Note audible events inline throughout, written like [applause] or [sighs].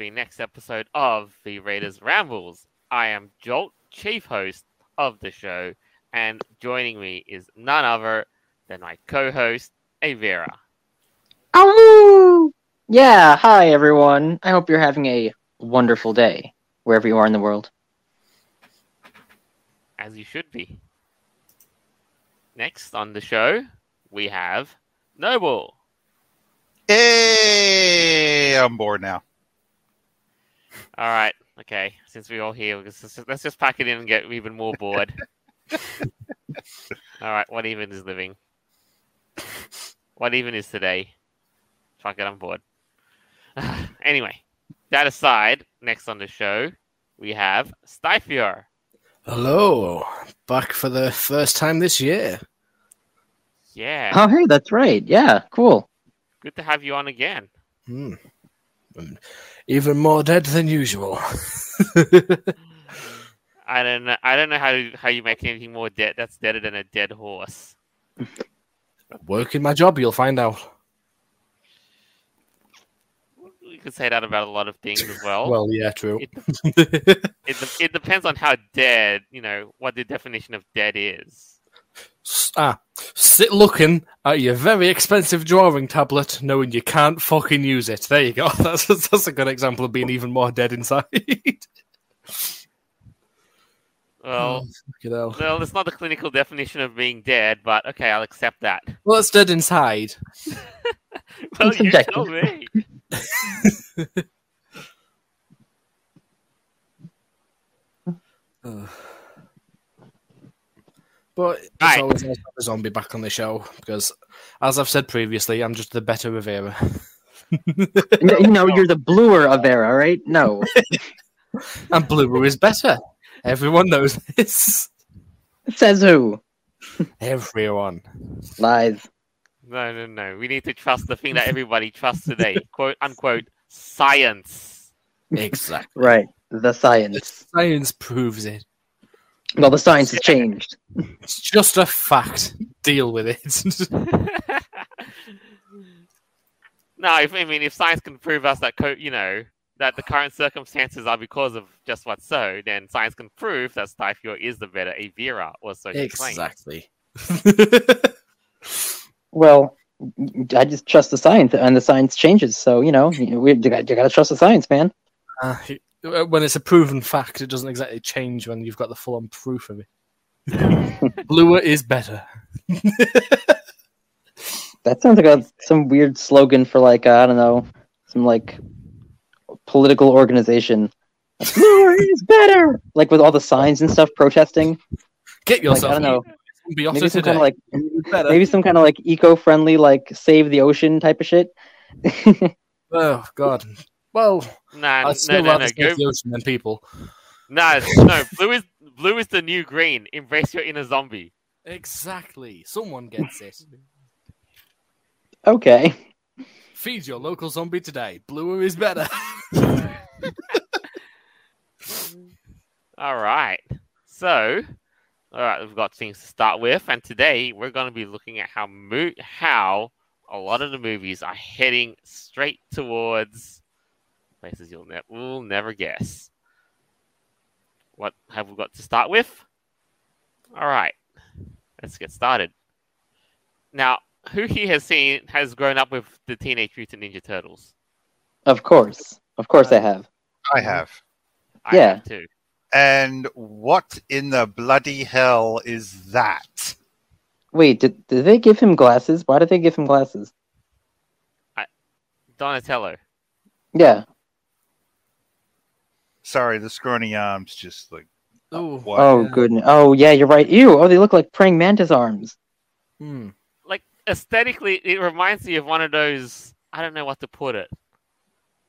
the next episode of the Raiders Rambles. I am Jolt, chief host of the show, and joining me is none other than my co-host, Aeveirra. Oh, yeah. Hi, everyone. I hope you're having a wonderful day wherever you are in the world. As you should be. Next on the show, we have Noble. Hey, I'm bored now. All right, okay. Since we're all here, let's just, let's just pack it in and get even more bored. [laughs] all right, what even is living? What even is today? Fuck it, I'm bored. [sighs] anyway, that aside, next on the show, we have Styphior. Hello, back for the first time this year. Yeah, Oh, hey, that's right. Yeah, cool. good to have you on again. Hmm. Even more dead than usual. [laughs] I don't know. I don't know how how you make anything more dead. That's deader than a dead horse. Working my job, you'll find out. You could say that about a lot of things as well. [laughs] Well, yeah, true. It, de- it depends on how dead. You know what the definition of dead is. S- ah, sit looking at your very expensive drawing tablet, knowing you can't fucking use it. There you go. [laughs] That's that's a good example of being even more dead inside. [laughs] Well, Fucking hell. well, it's not the clinical definition of being dead, but okay, I'll accept that. [laughs] Well, it's dead inside. Well, you subjective. tell me. But it's Right. always nice to have a zombie back on the show because, as I've said previously, I'm just the better Rivera. [laughs] No, no, you're the bluer of Vera, right? No. [laughs] and Bluer is better. Everyone knows this. Says who? Everyone. Lies. No, no, no. We need to trust the thing that everybody trusts today. [laughs] "Quote unquote" science. Exactly. Right. The science. Science proves it. Well, the science has changed. It's just a fact. Deal with it. [laughs] no, if, I mean, if science can prove us that, co- you know, that the current circumstances are because of just what's so, then science can prove that Styphior is the better Aeveirra, or so she exactly. [laughs] Well, I just trust the science, and the science changes. So you know, we, you, got, you got to trust the science, man. Uh, when it's a proven fact, it doesn't exactly change when you've got the full on proof of it. [laughs] Bluer is better. [laughs] That sounds like a some weird slogan for like uh, I don't know, some like political organization. Bluer is better. Like with all the signs and stuff protesting. Get Like yourself I don't know, Beata maybe some today. kind of like better. maybe some kind of like eco-friendly like save the ocean type of shit. [laughs] Oh God. Well, Nah, I'd no, still no, rather no. Go, the ocean than people. nah, no. Blue is blue is the new green. Embrace your inner zombie. Exactly. Someone gets it. okay. Feed your local zombie today. Bluer is better. All right. So, all right, we've got things to start with, and today we're going to be looking at how mo- how a lot of the movies are heading straight towards places you'll ne- will never guess. What have we got to start with? All right, let's get started. Now, who here has seen has grown up with the Teenage Mutant Ninja Turtles? Of course. Of course I have. I have. I Yeah. have too. And what in the bloody hell is that? Wait, did, did they give him glasses? Why did they give him glasses? Donatello. Yeah. Sorry, the scrawny arms just like Oh, what? Oh goodness. Oh yeah, you're right. Ew. Oh, they look like praying mantis arms. Hmm. like aesthetically, it reminds me of one of those. I don't know what to put it.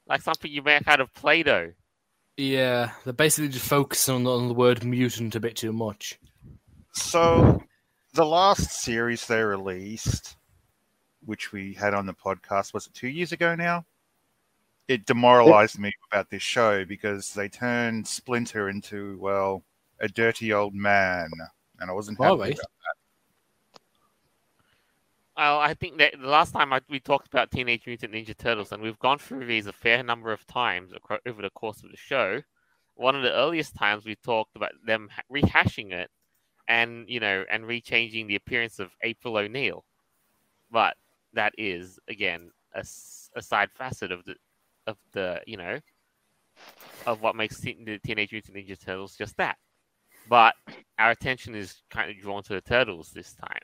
Like something you make out of Play-Doh. Yeah, they're basically just focusing on, on the word mutant a bit too much. So, the last series they released, which we had on the podcast, was it two years ago now? It demoralized me about this show because they turned Splinter into, well, a dirty old man. And I wasn't happy All right. about Well, I think that the last time I, we talked about Teenage Mutant Ninja Turtles, and we've gone through these a fair number of times acro- over the course of the show. One of the earliest times we talked about them rehashing it, and you know, and rechanging the appearance of April O'Neil. But that is again a side facet of the of the you know of what makes the Teenage Mutant Ninja Turtles just that. But our attention is kind of drawn to the turtles this time.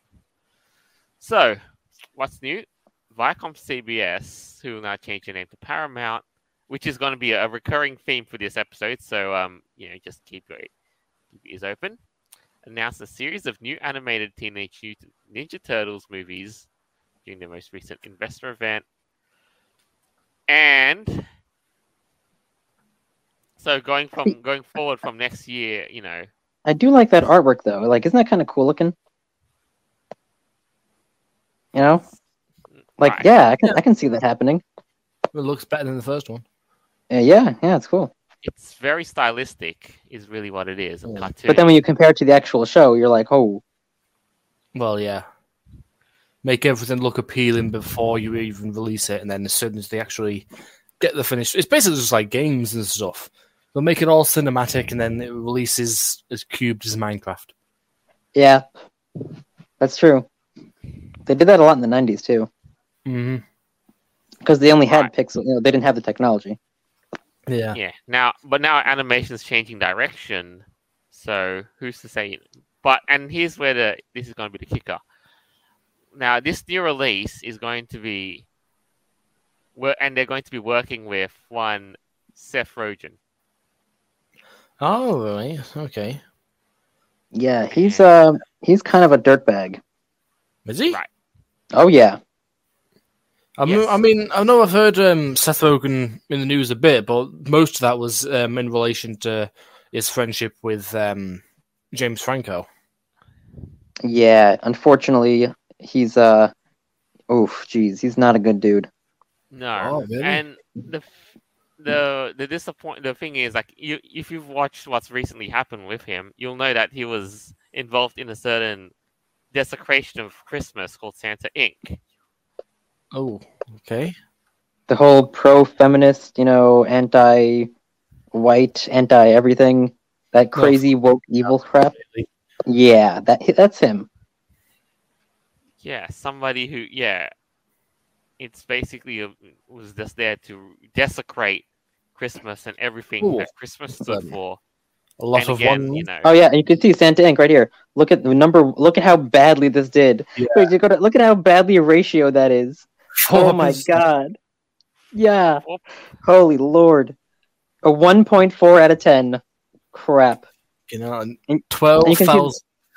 So, what's new? Viacom CBS, who will now change their name to Paramount, which is going to be a recurring theme for this episode. So, um, you know, just keep your keep your ears open. Announced a series of new animated Teenage Mutant Ninja Turtles movies during their most recent investor event, and so going from going forward from next year, you know, I do like that artwork though. Like, isn't that kind of cool looking? You know, like right. yeah, I can I can see that happening. It looks better than the first one. Uh, yeah, yeah, it's cool. it's very stylistic, is really what it is. Yeah. But then when you compare it to the actual show, you're like, oh, Well, yeah. Make everything look appealing before you even release it, and then as soon as they actually get the finish, it's basically just like games and stuff. They'll make it all cinematic, and then it releases as cubed as Minecraft. yeah, that's true. They did that a lot in the '90s too, mm-hmm. because they only had Right. pixel. You know, they didn't have the technology. Yeah. Yeah. Now, but now animation's changing direction. So who's to say? But and here's where the this is going to be the kicker. Now, this new release is going to be, and they're going to be working with one Seth Rogen. Oh, right. Okay. Yeah, he's uh he's kind of a dirtbag. Is he? Right. Oh yeah, I, mean, Yes. I mean, I know I've heard um, Seth Rogen in the news a bit, but most of that was um, in relation to his friendship with um, James Franco. yeah. Unfortunately, he's uh, oof, jeez, he's not a good dude. No, Oh, really? and the the the disappoint the thing is like you if you've watched what's recently happened with him, you'll know that he was involved in a certain desecration of Christmas called Santa Inc. Oh, okay. The whole pro-feminist, you know, anti-white, anti-everything, that crazy woke evil crap. Yeah, that that's him. Yeah, somebody who yeah, it's basically a, was just there to desecrate Christmas and everything Ooh. that Christmas stood Um, for. A lot and of again, one. you know, Oh yeah, and you can see Santa Inc. right here. Look at the number. Look at how badly this did. Yeah. Wait, you gotta, look at how badly a ratio that is. [laughs] Oh my god. Yeah. Four- Holy lord. A 1.4 out of 10. Crap. You know, And-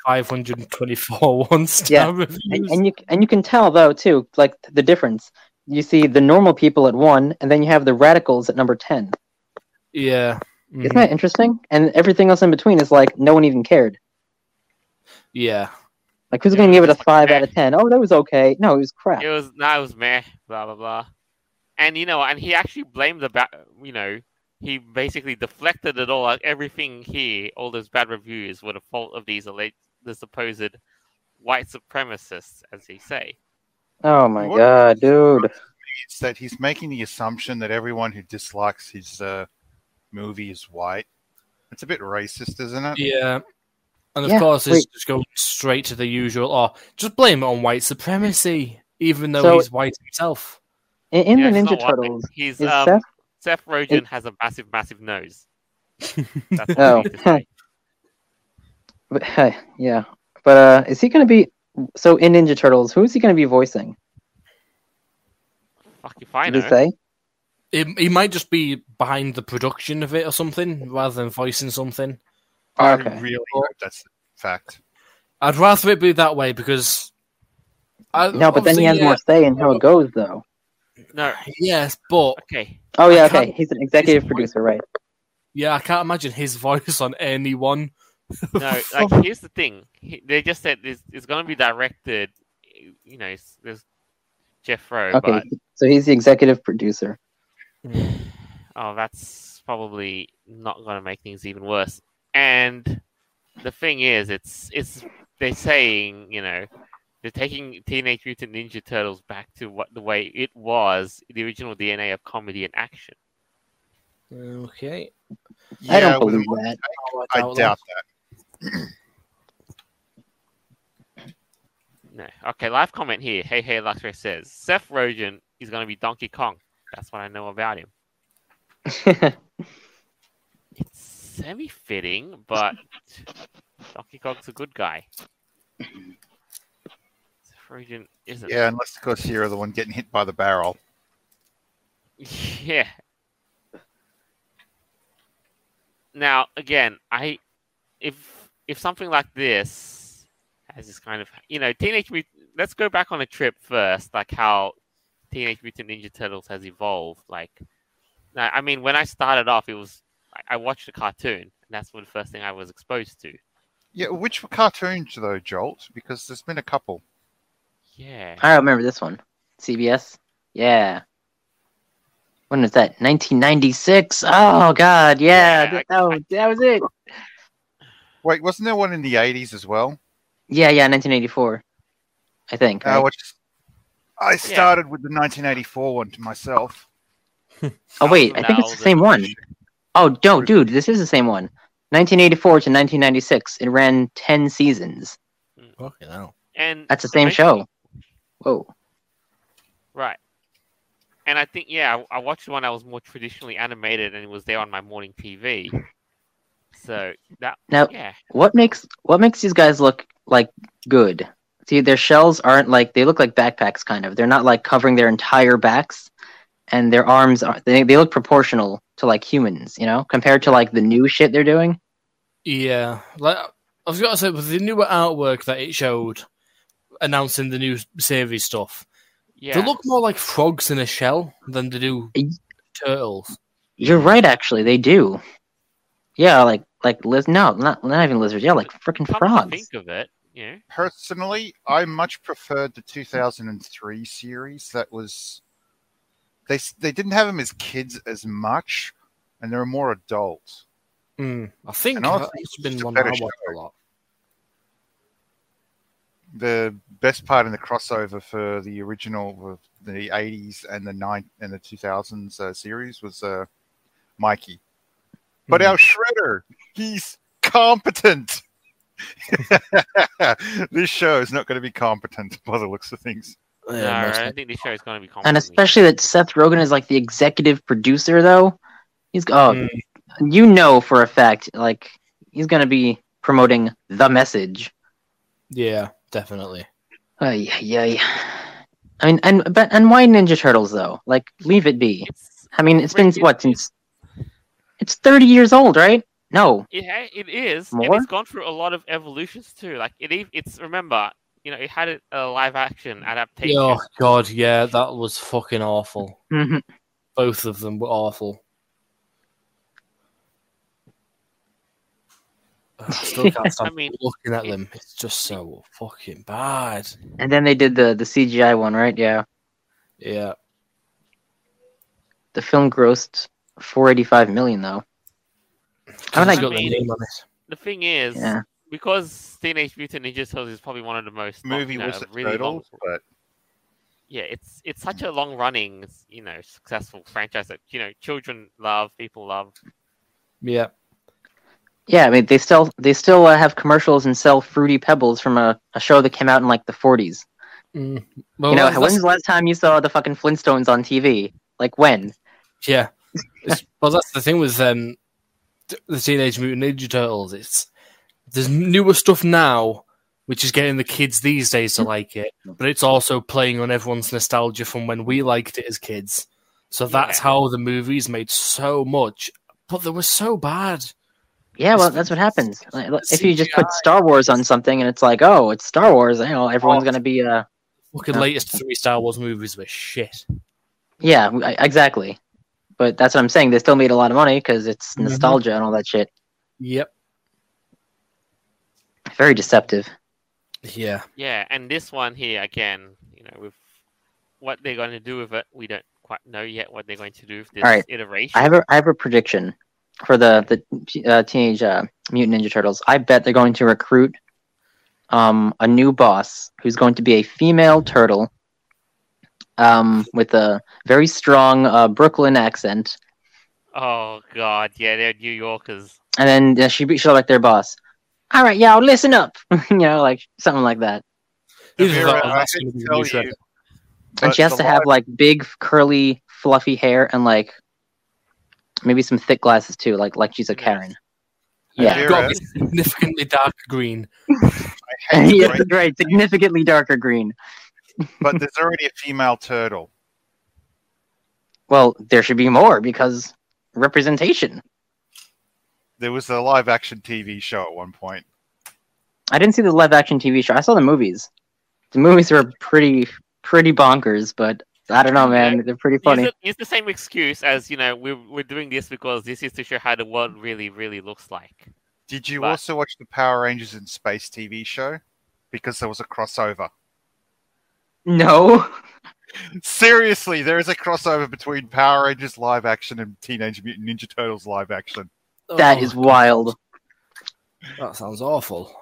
and twelve you can see- thousand five hundred twenty-four [laughs] one-star Yeah, reviews. And, and you and you can tell though too, like the difference. You see the normal people at one, and then you have the radicals at number ten. yeah, Isn't mhm, that interesting? And everything else in between is like no one even cared. yeah. Like who's Yeah, gonna give it a it's like, five out of ten? Oh, that was okay. No, it was crap. it was no, it was meh, blah blah blah. And you know, and he actually blamed the ba- you know, he basically deflected it all. Like everything here, all those bad reviews were the fault of these alleged, the supposed white supremacists, as they say. Oh my What- god, dude. It's that he's making the assumption that everyone who dislikes his uh, movie is white. It's a bit racist, isn't it? Yeah. And of Yeah, course, it's just going straight to the usual. Oh, just blame it on white supremacy, even though So- he's white himself. In, in Yeah, the Ninja not one thing. Turtles, He's um, Seth Seth Rogen has a massive, massive nose. [laughs] That's what Oh. [laughs] I need to say. But, [laughs] yeah, but uh, is he going to be? So in Ninja Turtles, who is he going to be voicing? Fuck if I Did know. he say? It, he might just be behind the production of it or something, rather than voicing something. I Okay. really hope that's the fact. I'd rather it be that way because. I, No, but then he has obviously, more say in how it goes, though. No. Yes, but Okay. Oh yeah, okay. He's an executive His- producer, right? yeah, I can't imagine his [laughs] voice on anyone. No, like [laughs] here's the thing. He, they just said it's, it's going to be directed. You know, it's- there's Jeff Rowe, Okay, so he's the executive producer. [sighs] oh, that's probably not going to make things even worse. And the thing is, it's it's they're saying you know they're taking Teenage Mutant Ninja Turtles back to what the way it was, the original DNA of comedy and action. Okay. Yeah, I don't believe modern that. take, I doubt that. [clears throat] No. Okay, live comment here. Hey, hey, Luxray says Seth Rogen is going to be Donkey Kong. That's what I know about him. [laughs] It's semi fitting, but Donkey Kong's a good guy. Seth Rogen isn't. Yeah, unless of course you're the one getting hit by the barrel. [laughs] Yeah. Now, again, I if if something like this has this kind of you know teenage Mut- let's go back on a trip first, like how Teenage Mutant Ninja Turtles has evolved. Like, I mean, when I started off, it was I- I watched a cartoon, and that's what the first thing I was exposed to. Yeah, which cartoons though, Jolt? Because there's been a couple. Yeah, I remember this one. CBS. Yeah. When was that? 1996. Oh God, yeah, Yeah, that, I- that was, that was it. Wait, wasn't there one in the 80s as well? Yeah, yeah, 1984. I think. Uh, right? which I started with the 1984 one to myself. oh wait, I think it's the same one. Oh, no, dude, this is the same one. 1984 to 1996. It ran 10 seasons. Okay, now. and That's the same nineteen- show. Whoa. Right. And I think, yeah, I, I watched one that was more traditionally animated and it was there on my morning TV. So that, Now, yeah, what makes what makes these guys look like good? See, their shells aren't like they look like backpacks, kind of. They're not like covering their entire backs, and their arms are they, they look proportional to like humans, you know, compared to like the new shit they're doing. Yeah, like I was gonna say, with the newer artwork that it showed, announcing the new series stuff, yeah. they look more like frogs in a shell than they do turtles. You're right, actually, they do. Yeah, like like liz no, not not even lizards. Yeah, like freaking frogs. think of it, Yeah. Personally, I much preferred the 2003 series. That was they they didn't have them as kids as much, and they were more adult. Mm, I think And also, that's it's been one I better watched a lot. The best part in the crossover for the original, the 80s and the nine and the 2000s uh, series was uh, Mikey. But Mhm. our Shredder, he's competent. [laughs] this show is not going to be competent by the looks of things. Yeah, no, most I think this show is going to be competent. And especially that Seth Rogen is like the executive producer, though. He's oh, Mm, you know for a fact, like he's gonna be promoting the message. yeah, definitely. Ay, ay, ay. I mean, and but and why Ninja Turtles though? Like, leave it be. It's, I mean, it's been Rick, what since it's thirty years old, right? No, it, ha- it is, and More? it's gone through a lot of evolutions too. Like it, it's remember, you know, it had a, a live action adaptation. Oh god, yeah, that was fucking awful. Mhm. Both of them were awful. [laughs] I still can't stop I mean, looking at them. It's just so fucking bad. and then they did the the CGI one, right? Yeah, Yeah. the film grossed four eighty five million though. How did I- got the name on it. The thing is, Yeah. because Teenage Mutant Ninja Turtles is probably one of the most long- Movie you know, was the really long, but yeah, it's it's such a long running, you know, successful franchise that you know children love, people love. Yeah. Yeah, I mean, they still they still uh, have commercials and sell fruity pebbles from a, a show that came out in like the forties. Mm. Well, you know, that's- when's the last time you saw the fucking Flintstones on TV? Like when? Yeah. Well, that's the thing with um, the Teenage Mutant Ninja Turtles. It's there's newer stuff now, which is getting the kids these days to like it, but it's also playing on everyone's nostalgia from when we liked it as kids. So that's Yeah. how the movies made so much, but they were so bad. Yeah, well, that's what happens. Like, if you just put Star Wars on something and it's like, oh, it's Star Wars, you know, everyone's Oh. gonna be uh, Fucking Yeah. latest three Star Wars movies were shit. yeah, exactly. But that's what I'm saying. They still made a lot of money because it's Mhm. nostalgia and all that shit. Yep. Very deceptive. Yeah. Yeah, and this one here again, you know, with what they're going to do with it, we don't quite know yet what they're going to do with this Alright. iteration. I have a I have a prediction for the the uh, teenage uh, mutant ninja turtles. I bet they're going to recruit um, a new boss who's going to be a female turtle um, with a very strong uh, Brooklyn accent. Oh god, yeah, they're New Yorkers. And then uh, she be- she'll like their boss. All right, y'all, listen up. [laughs] you know, like something like that. Vera, I that's hate gonna to be the tell you, and she has to have like big, curly, fluffy hair and like maybe some thick glasses too, like like she's a Karen. Yeah. Vera- Got significantly darker green. I hate to [laughs] yeah, right. Significantly darker green. But there's already a female turtle. Well, there should be more because representation. There was a live action TV show at one point. I didn't see the live action TV show. I saw the movies. The movies were pretty pretty bonkers, but I don't know, man. They're pretty Use funny. the, use the same excuse as you know we're we're doing this because this is to show how the world really really looks like. Did you But- also watch the Power Rangers in Space TV show? Because there was a crossover. No. Seriously, there is a crossover between Power Rangers live action and Teenage Mutant Ninja Turtles live action. That Oh, is wild. That sounds awful.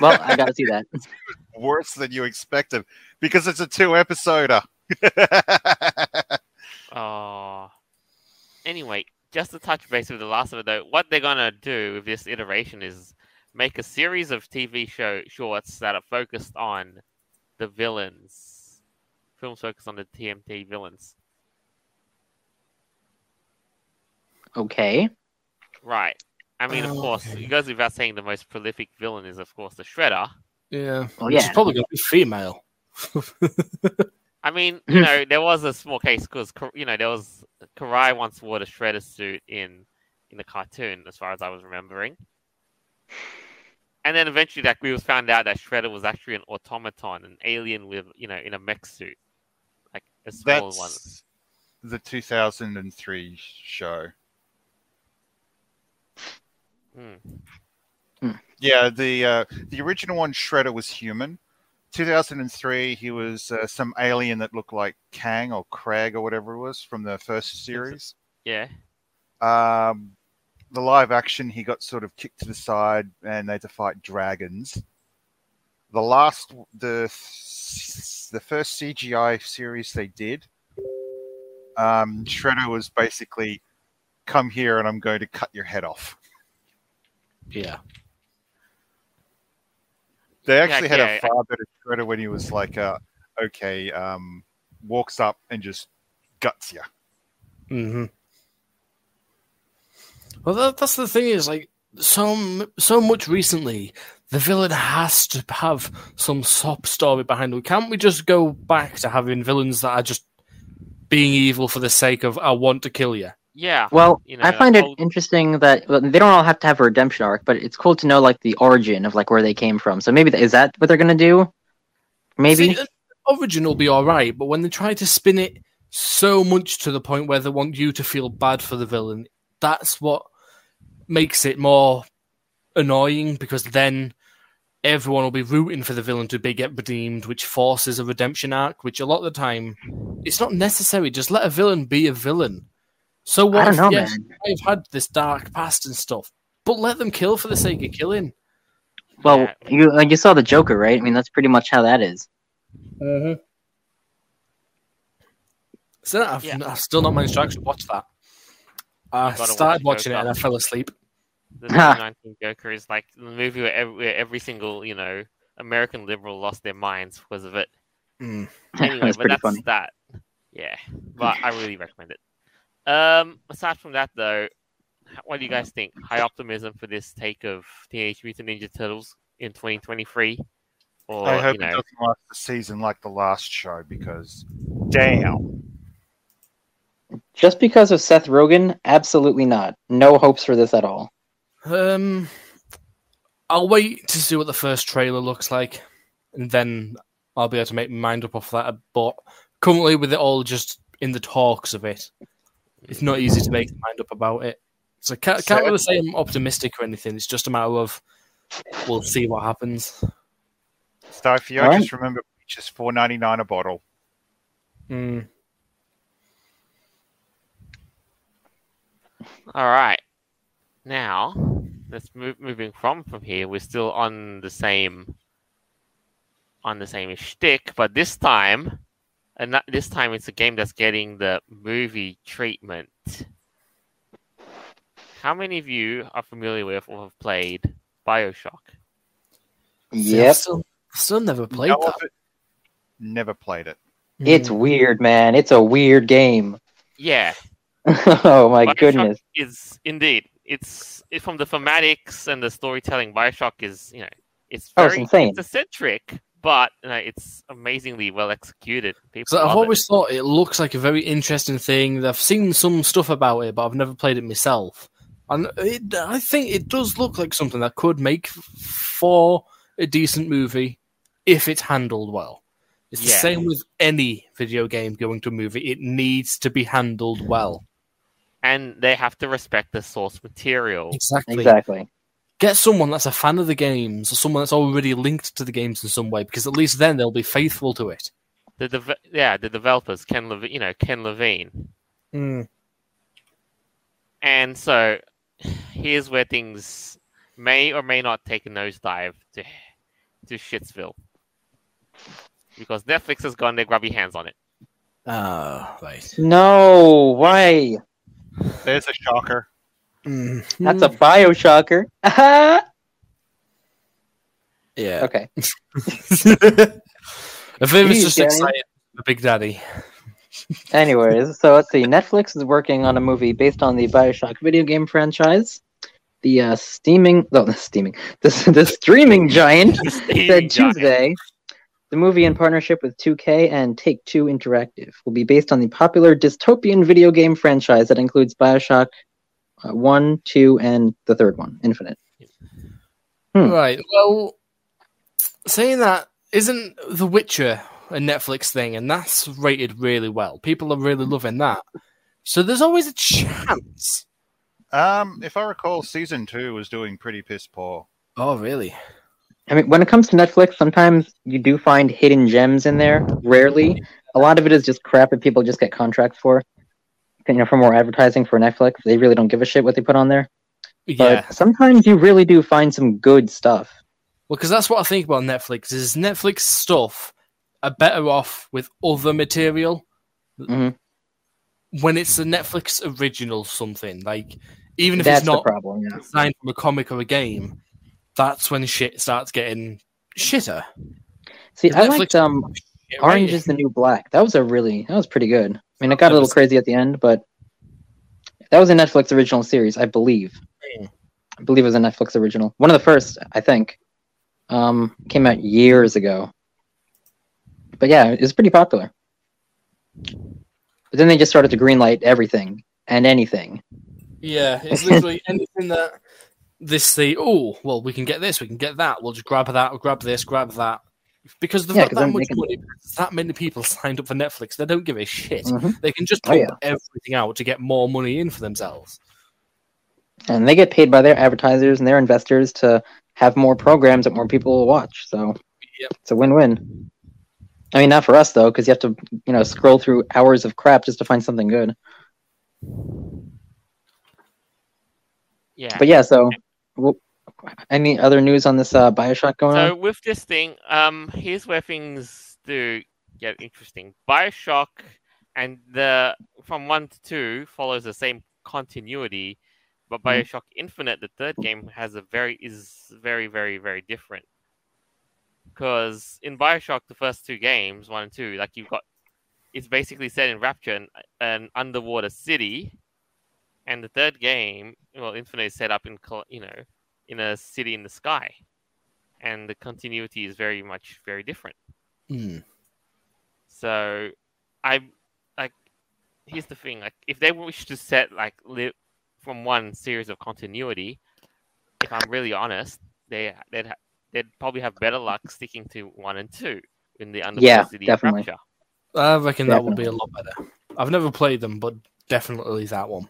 Well, I gotta see that. [laughs] Worse than you expected because it's a two episoder. Oh. [laughs] Anyway, just to touch base with the last of it though, what they're gonna do with this iteration is make a series of TV show shorts that are focused on the villains. Films focus on the TMT villains. Okay. Right. I mean, of oh, course, Okay. it goes without saying the most prolific villain is, of course, the Shredder. Yeah. Well, Which is yeah. probably going to be female. I mean, [laughs] you know, there was a small case because you know there was Karai once wore the Shredder suit in in the cartoon, as far as I was remembering. And then eventually, that we was found out that Shredder was actually an automaton, an alien with you know in a mech suit, like a small one. That's the 2003 show. Hmm. Yeah, the uh, the original one, Shredder, was human. 2003, he was uh, some alien that looked like Kang or Krag or whatever it was from the first series. Yeah. Um, the live action, he got sort of kicked to the side and they had to fight dragons. The last, the the first CGI series they did, um, Shredder was basically, "Come here and I'm going to cut your head off." Yeah. They actually had yeah, a far better Shredder when he was like, uh, "Okay," um, walks up and just guts you. hmm Well, that, that's the thing is like so so much recently, the villain has to have some sob story behind them. Can't we just go back to having villains that are just being evil for the sake of I want to kill you? Yeah. Well, You know, I find it old- interesting that well, they don't all have to have a redemption arc, but it's cool to know like the origin of like where they came from. So maybe th- is that what they're gonna do? Maybe. See, origin will be all right, but when they try to spin it so much to the point where they want you to feel bad for the villain, that's what makes it more annoying because then everyone will be rooting for the villain to be get redeemed, which forces a redemption arc. Which a lot of the time, it's not necessary. Just let a villain be a villain. So what? I don't if, know, yes, man. they've had this dark past and stuff, but let them kill for the sake of killing. Well, Yeah. you like you saw the Joker, right? I mean, that's pretty much how that is. Mm-hmm. So I've, Yeah. I've still not managed to actually watch that. I Gotta watch started watching it and I fell asleep. The 2019 [laughs] Joker is like the movie where every, where every single you know American liberal lost their minds because of it. Mm. [laughs] Anyway, that's but that's funny. that. Yeah, but I really recommend it. Um, aside from that, though, what do you guys think? High optimism for this take of Teenage Mutant Ninja Turtles in 2023, or I hope you know, it doesn't last the season like the last show because, damn. Just because of Seth Rogen, absolutely not. No hopes for this at all. Um, I'll wait to see what the first trailer looks like, and then I'll be able to make my mind up off that. But currently, with it all just in the talks of it, it's not easy to make your mind up about it. So can't, can't really say I'm optimistic or anything. It's just a matter of we'll see what happens. Styphior, Alright. just remember, it's just four ninety nine a bottle. Mm. all right. Now, let's move moving from from here. We're still on the same on the same shtick, but this time, and not, this time it's a game that's getting the movie treatment. How many of you are familiar with or have played Bioshock? See, I've Yep. Still, still never played Know that. Never played it. It's Mm. weird, man. It's a weird game. Yeah, [laughs] oh my Bioshock goodness. is indeed. It's it, from the thematics and the storytelling. Bioshock is you know it's Oh, it's very insane. it's eccentric, but you know, it's amazingly well executed. People So I've always it. thought it looks like a very interesting thing. I've seen some stuff about it, but I've never played it myself. And it, I think it does look like something that could make for a decent movie if it's handled well. It's the same with any video game going to a movie. It needs to be handled well. And they have to respect the source material. Exactly. Exactly. Get someone that's a fan of the games or someone that's already linked to the games in some way, because at least then they'll be faithful to it. The deve- yeah, the developers Ken Levine, you know Ken Levine, and so here's where things may or may not take a nosedive to to Shitsville because Netflix has gone their grubby hands on it. Ah, right. No, why? There's a shocker. That's a Bioshocker. [laughs] yeah. okay. [laughs] If it was just exciting, the Big Daddy. Anyways, so let's see. Netflix is working on a movie based on the Bioshock video game franchise. The uh, steaming, no, the steaming, [laughs] the, the streaming giant Steaming said giant. Tuesday the movie in partnership with 2K and Take Two Interactive will be based on the popular dystopian video game franchise that includes Bioshock uh, 1, 2, and the third one, Infinite. Hmm. Right. Well, saying that, isn't The Witcher a Netflix thing, and that's rated really well. People are really loving that. So there's always a chance. Um, if I recall, season two was doing pretty piss poor. Oh, really? I mean, when it comes to Netflix, sometimes you do find hidden gems in there. Rarely. A lot of it is just crap that people just get contracts for. You know, for more advertising for Netflix. They really don't give a shit what they put on there. But Yeah. sometimes you really do find some good stuff. Well, because that's what I think about Netflix is Netflix stuff are better off with other material Mhm. when it's a Netflix original something. Like even if That's it's not problem, yeah. designed from a comic or a game, that's when shit starts getting shitter. See, I Netflix- liked um, Orange rating. is the New Black. That was a really, that was pretty good. I mean, it got a little crazy at the end, but that was a Netflix original series, I believe. Hmm. I believe it was a Netflix original. One of the first, I think. Um, came out years ago. But yeah, it was pretty popular. But then they just started to greenlight everything and anything. Yeah, it's [laughs] literally anything that this say, oh, well, we can get this, we can get that, we'll just grab that, grab this, grab that. Because they've Yeah, got 'cause that much can- money, that many people [laughs] signed up for Netflix, they don't give a shit. Mhm. They can just Oh, yeah. everything out to get more money in for themselves. And they get paid by their advertisers and their investors to have more programs that more people will watch. So Yep. it's a win-win. I mean, not for us though, because you have to, you know, scroll through hours of crap just to find something good. Yeah. But yeah, so w- any other news on this uh, Bioshock going So on? So with this thing, um, here's where things do get interesting. Bioshock and the from one to two follows the same continuity, but Mhm. Bioshock Infinite, the third game, has a very is very very very different. Because in Bioshock, the first two games, one and two, like you've got, it's basically set in Rapture, an, an underwater city, and the third game, well, Infinite is set up in you know in a city in the sky and the continuity is very much very different Hmm. so i like here's the thing like if they wish to set like live from one series of continuity if i'm really honest they they'd, ha- they'd probably have better luck sticking to one and two in the underwater Yeah, city definitely. Rapture. I reckon that would be a lot better. I've never played them, but definitely that one.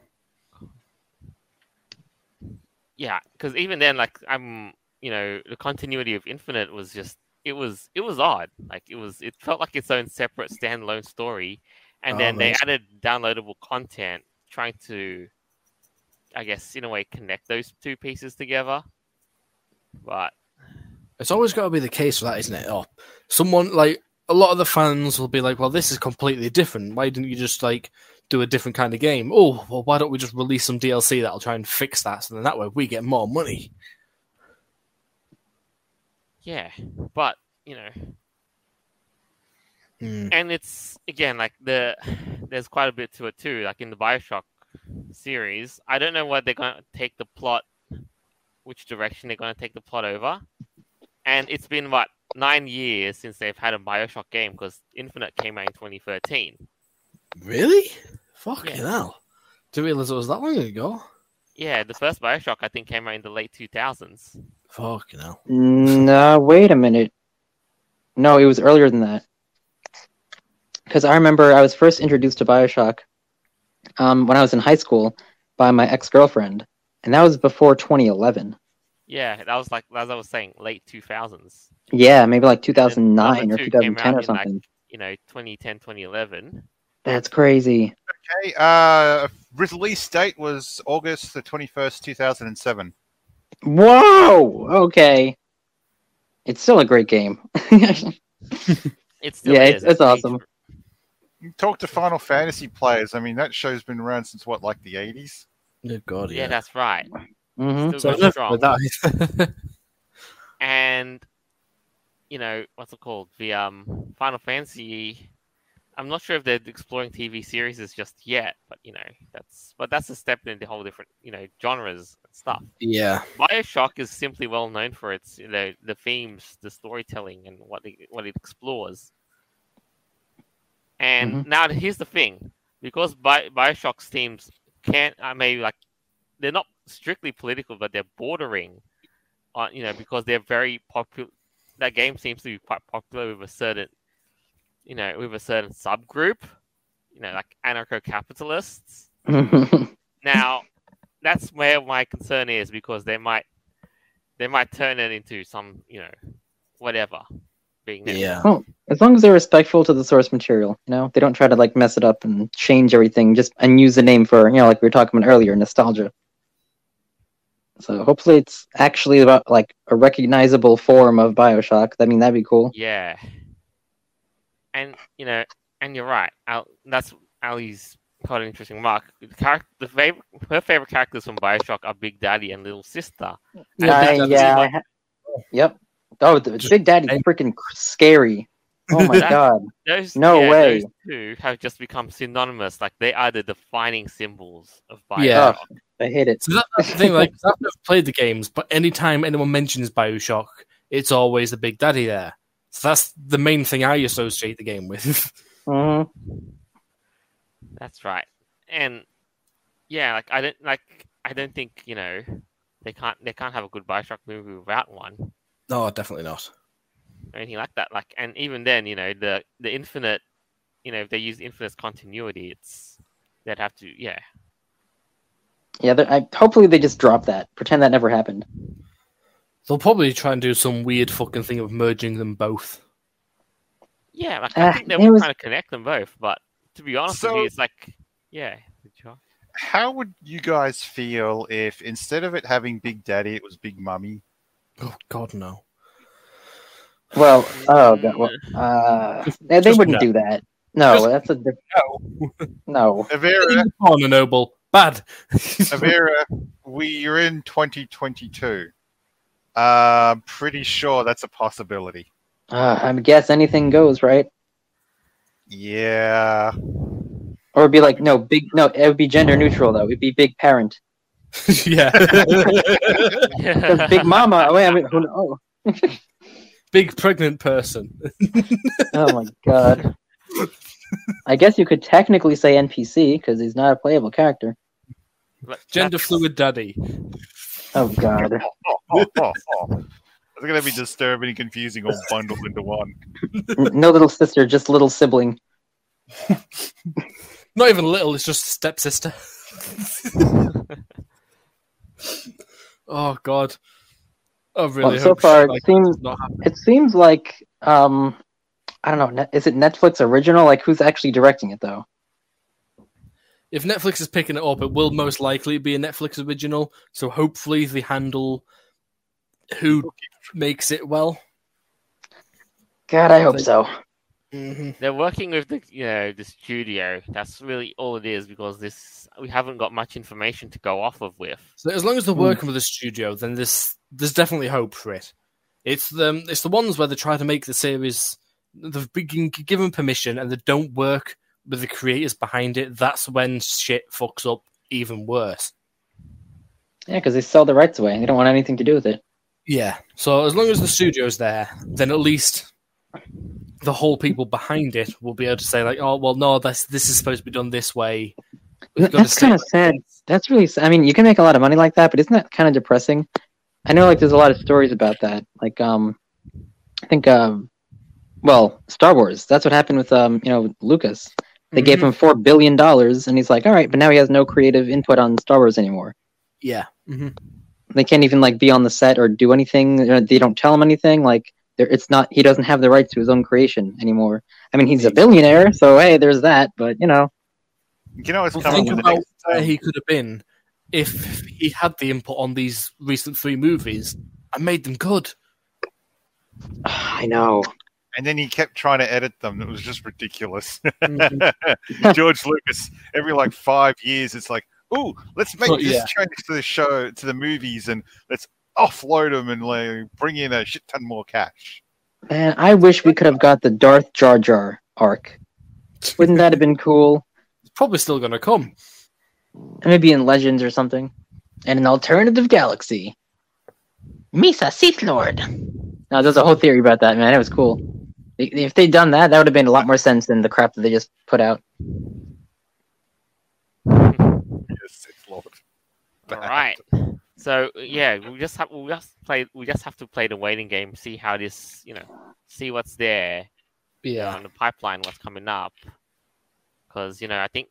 Yeah because even then like i'm you know the continuity of infinite was just it was it was odd like it was it felt like its own separate standalone story and Oh, then they added downloadable content trying to I guess in a way connect those two pieces together. But It's always got to be the case for that, isn't it? Oh, someone like a lot of the fans will be like, "Well, this is completely different. Why didn't you just like do a different kind of game?" Oh, well, why don't we just release some DLC that'll try and fix that, so then that way we get more money. yeah, but you know, Hmm. and it's again like the there's quite a bit to it too. Like in the Bioshock series, I don't know what they're going to take the plot, which direction they're going to take the plot over. And it's been what nine years since they've had a Bioshock game because Infinite came out in 2013. Really? Fucking Yeah. hell! Didn't realize it was that long ago. Yeah, the first Bioshock I think came out in the late 2000s. Fucking hell! No, wait a minute. No, it was earlier than that. Because I remember I was first introduced to Bioshock um, when I was in high school by my ex girlfriend, and that was before 2011. Yeah, that was like as I was saying, late 2000s. Yeah, maybe like 2009 or number two came 2010 or in, like, something. You know, 2010, 2011. That's crazy. Okay, uh, release date was August the 21st, 2007. Whoa! Okay. It's still a great game. [laughs] It's still Yeah, is. it's- it's aged- awesome. Talk to Final Fantasy players. I mean, that show's been around since what, like the 80s? Oh god, Yeah, yeah. that's right. hmm Still so going strong. [laughs] and you know what's it called the um final fantasy i'm not sure if they're exploring tv series just yet but you know that's but that's a step into whole different you know genres and stuff. Yeah, bioshock is simply well known for its you know the themes the storytelling and what it, what it explores. And mm-hmm. now here's the thing. Because Bi- bioshock's themes can't i mean, like they're not strictly political but they're bordering on you know because they're very popular that game seems to be quite popular with a certain you know with a certain subgroup you know like anarcho-capitalists [laughs] now that's where my concern is because they might they might turn it into some you know whatever being them. yeah. Well, as long as they're respectful to the source material, you know, they don't try to like mess it up and change everything just and use the name for, you know, like we were talking about earlier, nostalgia. So hopefully it's actually about like a recognizable form of Bioshock. I mean, that'd be cool. Yeah. And you know, and you're right. Al, that's Ali's quite an interesting mark. The, charac- the favorite, her favorite characters from Bioshock are Big Daddy and Little Sister. And I- that's yeah. Like- ha- yep. Oh, the Just- Big Daddy's freaking scary. Oh my That- god. those, No yeah, way. Those two have just become synonymous. Like they are the defining symbols of Bioshock. Yeah. I hate it. So that, that's the thing. Like, [laughs] I've never played the games, but anytime anyone mentions Bioshock, it's always the Big Daddy there. So that's the main thing I associate the game with. [laughs] hmm That's right. And yeah, like I don't like I don't think, you know, they can't they can't have a good Bioshock movie without one. no, definitely not. or anything like that. Like, and even then, you know, the the infinite, you know, if they use infinite continuity, it's they'd have to, yeah, Yeah, they're- I, hopefully they just drop that. Pretend that never happened. They'll probably try and do some weird fucking thing of merging them both. yeah. Like, I think they it were was- trying to connect them both, but to be honest with you, it's like, yeah, good. How would you guys feel if instead of it having Big Daddy, it was Big Mummy? Oh God, no. Well, oh god, well, uh, they, they just wouldn't no. do that. No, Just that's a diff- no. [laughs] No. Aeveirra, Honor Noble, bad. [laughs] Aeveirra, we're in 2022. Uh, pretty sure that's a possibility. Uh, I guess anything goes, right? Yeah. Or it'd be like no big. No, it would be gender neutral though. It'd be big parent. [laughs] yeah. [laughs] Big mama. Wait, I mean, who know? Big pregnant person. [laughs] Oh my god. I guess you could technically say NPC because he's not a playable character. Gender fluid daddy. Oh god. Oh, oh, oh, oh. It's going to be disturbing and confusing all bundled into one. No little sister, just little sibling. [laughs] Not even little, it's just stepsister. [laughs] oh God. I really Well, so far, it like seems- this does not happen. It seems like um, I don't know. Is it Netflix original? Like who's actually directing it though? If Netflix is picking it up, it will most likely be a Netflix original. So hopefully they handle who makes it well. God, I hope so. Mm-hmm. They're working with the you know the studio. That's really all it is because this we haven't got much information to go off of with. So as long as they're Hmm. working with the studio, then there's there's definitely hope for it. It's the it's the ones where they try to make the series they've been given permission and they don't work with the creators behind it. That's when shit fucks up even worse. Yeah, because they sell the rights away. They don't want anything to do with it. Yeah. So as long as the studio's there, then at least the whole people behind it will be able to say like, oh well, no, this this is supposed to be done this way. We've That's kind of with sad. this. That's really. I mean, you can make a lot of money like that, but isn't that kind of depressing? I know, like, there's a lot of stories about that. Like, um, I think, um, well, Star Wars. That's what happened with, um, you know, Lucas. They gave Mhm. him four billion dollars, and he's like, all right, but now he has no creative input on Star Wars anymore. Yeah. hmm They can't even like be on the set or do anything. They don't tell him anything. Like, it's not. He doesn't have the rights to his own creation anymore. I mean, he's a billionaire, so hey, there's that. But you know, You know, it's Well, coming think with about next. where he could have been if he had the input on these recent three movies and made them good. [sighs] I know. And then he kept trying to edit them. It was just ridiculous. Mhm. [laughs] George Lucas, every like five years, it's like, oh, let's make Oh, this yeah. change to the show, to the movies, and let's offload them and like, bring in a shit ton more cash. Man, I wish we could have got the Darth Jar Jar arc. Wouldn't that have been cool? It's probably still going to come. Maybe in Legends or something. And an alternative galaxy. Misa Sith Lord. No, there's a whole theory about that, man. It was cool. I- If they'd done that, that would have been a lot more sense than the crap that they just put out. Yes, Lord. All right. So yeah, we just have we just play we just have to play the waiting game, see how this you know, see what's there Yeah. on the pipeline, what's coming up. Because you know, I think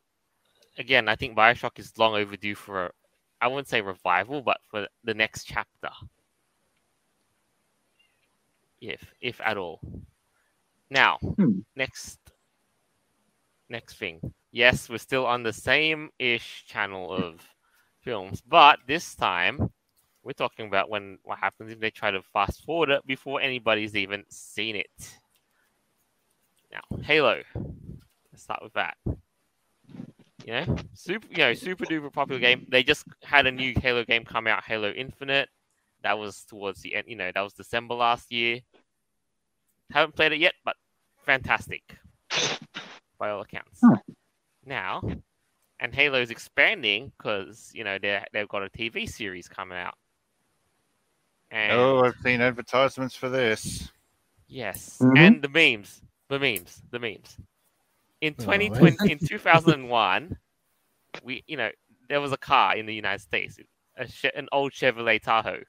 again, I think Bioshock is long overdue for a, I wouldn't say revival, but for the next chapter, if if at all. Now, Hmm. next next thing. Yes, we're still on the same ish channel of films, but this time we're talking about when what happens if they try to fast forward it before anybody's even seen it. Now, Halo. Let's start with that. You know, super, you know, super duper popular game. They just had a new Halo game come out, Halo Infinite. That was towards the end. You know, that was December last year. Haven't played it yet, but fantastic by all accounts. Huh. Now, and Halo's expanding because you know they they've got a TV series coming out. And Oh, I've seen advertisements for this. Yes, Mhm. and the memes, the memes, the memes. In Oh, 2020, in 2001, we, you know, there was a car in the United States, a che- an old Chevrolet Tahoe,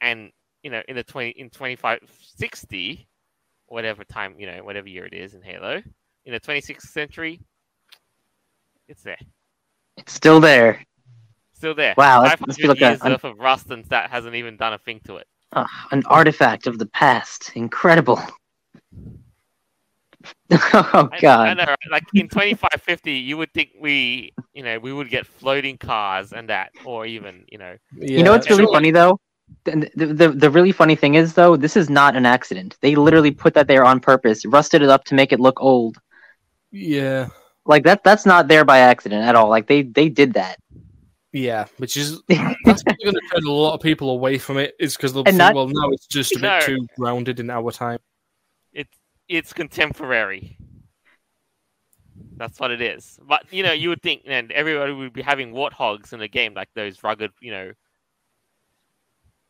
and you know, in the 20 in 2560, whatever time, you know, whatever year it is in Halo, in the 26th century, it's there, It's still there. still there. Wow, let's- let's 500 look at- years worth of rust and that hasn't even done a thing to it. Ah, an artifact of the past. Incredible. [laughs] oh, I- I, God. know, right? Like in 2550, you would think we, you know, we would get floating cars and that, or even, you know, You know what's really funny though? The, the, the, the really funny thing is though, this is not an accident. They literally put that there on purpose, rusted it up to make it look old. Yeah. Like that that's not there by accident at all. Like they they did that. Yeah, which is [laughs] that's going to turn a lot of people away from it. Is because they'll And think, not- well, now it's just a bit No. too grounded in our time. it's it's contemporary. That's what it is. But you know, you would think, and everybody would be having warthogs in the game, like those rugged, you know,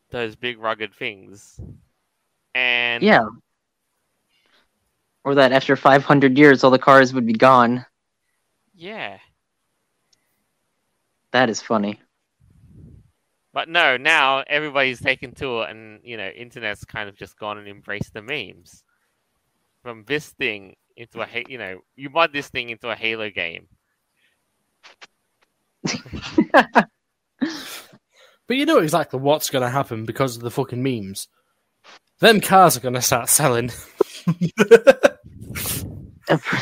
those big rugged things. And Yeah. Or that after 500 years all the cars would be gone. yeah. That is funny. But no, now everybody's taken to it, and you know, internet's kind of just gone and embraced the memes. From this thing into a, you know, you mod this thing into a Halo game. [laughs] But you know exactly what's going to happen because of the fucking memes. Them cars are going to start selling. [laughs]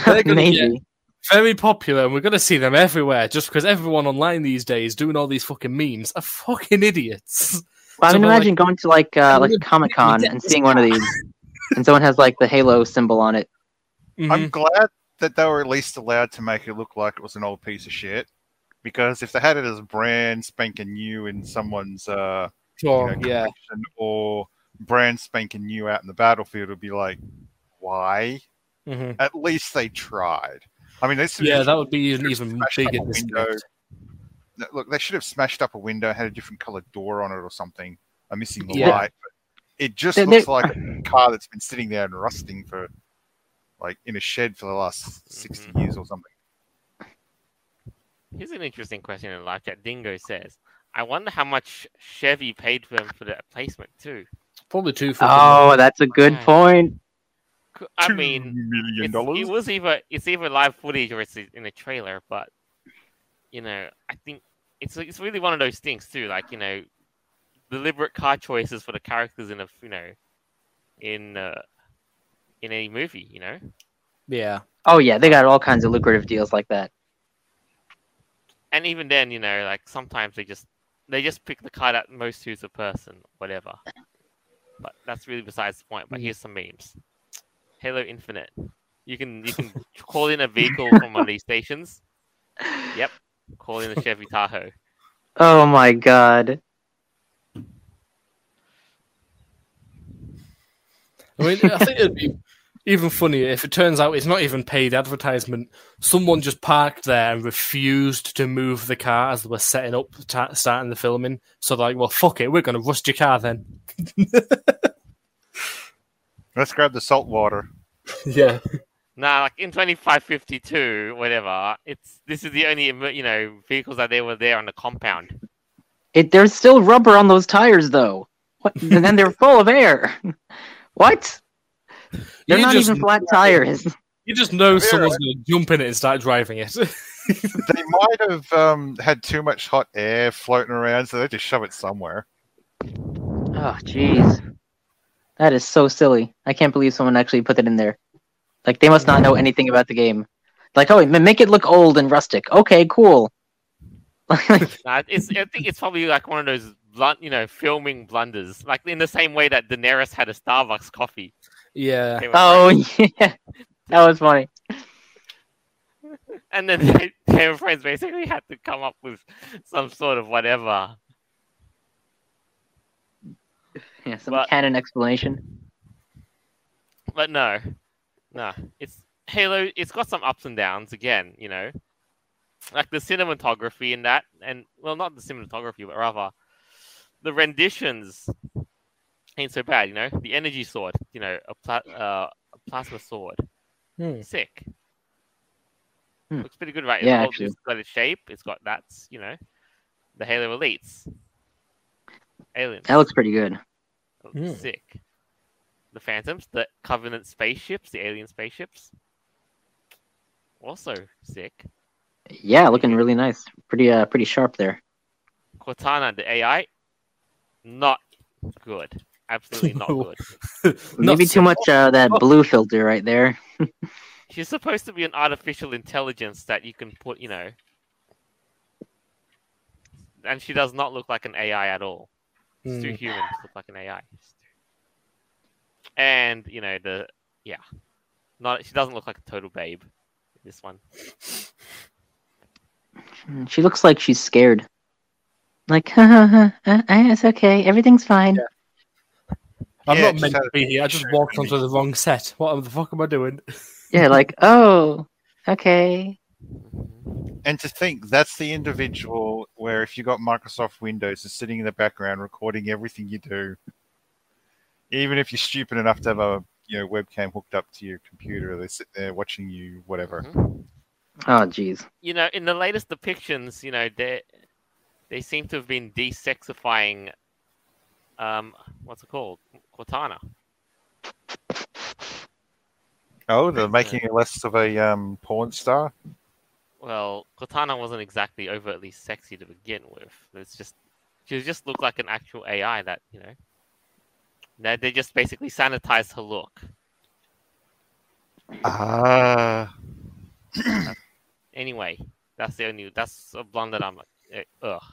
They're gonna Maybe. very popular, and we're going to see them everywhere just because everyone online these days doing all these fucking memes are fucking idiots. Well, I So mean, we're like- imagine going to like uh, like [laughs] Look, Comic Con and seeing one of these, and someone has like the Halo symbol on it. I'm Mhm. glad that they were at least allowed to make it look like it was an old piece of shit. Because if they had it as brand spanking new in someone's uh, you Oh, know, yeah. or brand spanking new out in the battlefield, it'd be like, why? hmm At least they tried. I mean, they should Yeah, that would be an even bigger window. Look, they should have smashed up a window, had a different colored door on it or something, a missing Yeah. light. But it just They- looks they- like a car that's been sitting there and rusting for, like, in a shed for the last 60 Mhm. years or something. Here's an interesting question in live chat. Dingo says, "I wonder how much Chevy paid for them for the placement too." Probably two for Oh, that's a good Right. point. C- I Two mean, million dollars. it was either it's either live footage or it's in a trailer. But you know, I think it's it's really one of those things too. Like you know, deliberate car choices for the characters in a you know, in uh, in any movie. You know, Yeah. Oh yeah, they got all kinds of lucrative deals like that. And even then, you know, like sometimes they just they just pick the car that most suits a person, whatever. But that's really besides the point. But here's some memes. Halo Infinite. You can you can [laughs] call in a vehicle from one of these stations. Yep. Call in a Chevy Tahoe. Oh my god. I mean, I think it'd be even funnier if it turns out it's not even paid advertisement. Someone just parked there and refused to move the car as they were setting up, ta starting the filming. So they're like, well, fuck it, we're going to rust your car then. [laughs] Let's grab the salt water. [laughs] yeah. Nah, like in twenty five fifty two, whatever. It's this is the only you know vehicles that they were there on the compound. It there's still rubber on those tires though. What? and then they're full of air. [laughs] what? They're You not just- even flat tires. You just know Yeah. someone's going to jump in it and start driving it. [laughs] They might have um, had too much hot air floating around, so they just shove it somewhere. Oh jeez. That is so silly. I can't believe someone actually put that in there. Like they must not know anything about the game. Like, oh, make it look old and rustic. Okay, cool. [laughs] Nah, [laughs] it's I think it's probably like one of those blunt, you know, filming blunders. Like in the same way that Daenerys had a Starbucks coffee. Yeah. They were oh [laughs] yeah, that was funny. and then they, [laughs] their friends basically had to come up with some sort of whatever. Yeah, some But- canon explanation. But no, no, it's Halo. It's got some ups and downs again. You know, like the cinematography in that, and well, not the cinematography, but rather the renditions ain't so bad. You know, the energy sword. You know, a, pla- uh, a plasma sword. Hmm. Sick. Hmm. Looks pretty good, right? Yeah, It's- actually. it's got its shape. It's got that's you know, the Halo Elites. Aliens. That looks pretty good. Hmm. Sick. The Phantoms, the Covenant spaceships, the alien spaceships. Also sick. Yeah, looking really nice. Pretty uh, pretty sharp there. Cortana, the AI, not good. Absolutely not No. [laughs] good. Maybe too much uh, that blue filter right there. [laughs] She's supposed to be an artificial intelligence that you can put, you know. And she does not look like an AI at all. It's too Hmm. human to look like an AI. And you know the yeah, not she doesn't look like a total babe. This one. Mm, She looks like she's scared. Like, [laughs] ha ha ha, uh, uh, it's okay, everything's fine. I'm Yeah, not just meant to be here. I just picture walked of onto the wrong set. What the fuck am I doing? [laughs] Yeah, like, oh, okay. And to think that's the individual where if you've got Microsoft Windows is sitting in the background recording everything you do, even if you're stupid enough to have a you know webcam hooked up to your computer, they sit there watching you, whatever. Mhm. Oh, jeez. You know, in the latest depictions, you know, they they seem to have been desexifying. Um, what's it called? Cortana. Oh, they're making it less of a um, porn star. Well, Cortana wasn't exactly overtly sexy to begin with. It's just she just looked like an actual AI that you know. They they just basically sanitized her look. Ah, Anyway, that's the only that's a one that I'm like, eh, ugh.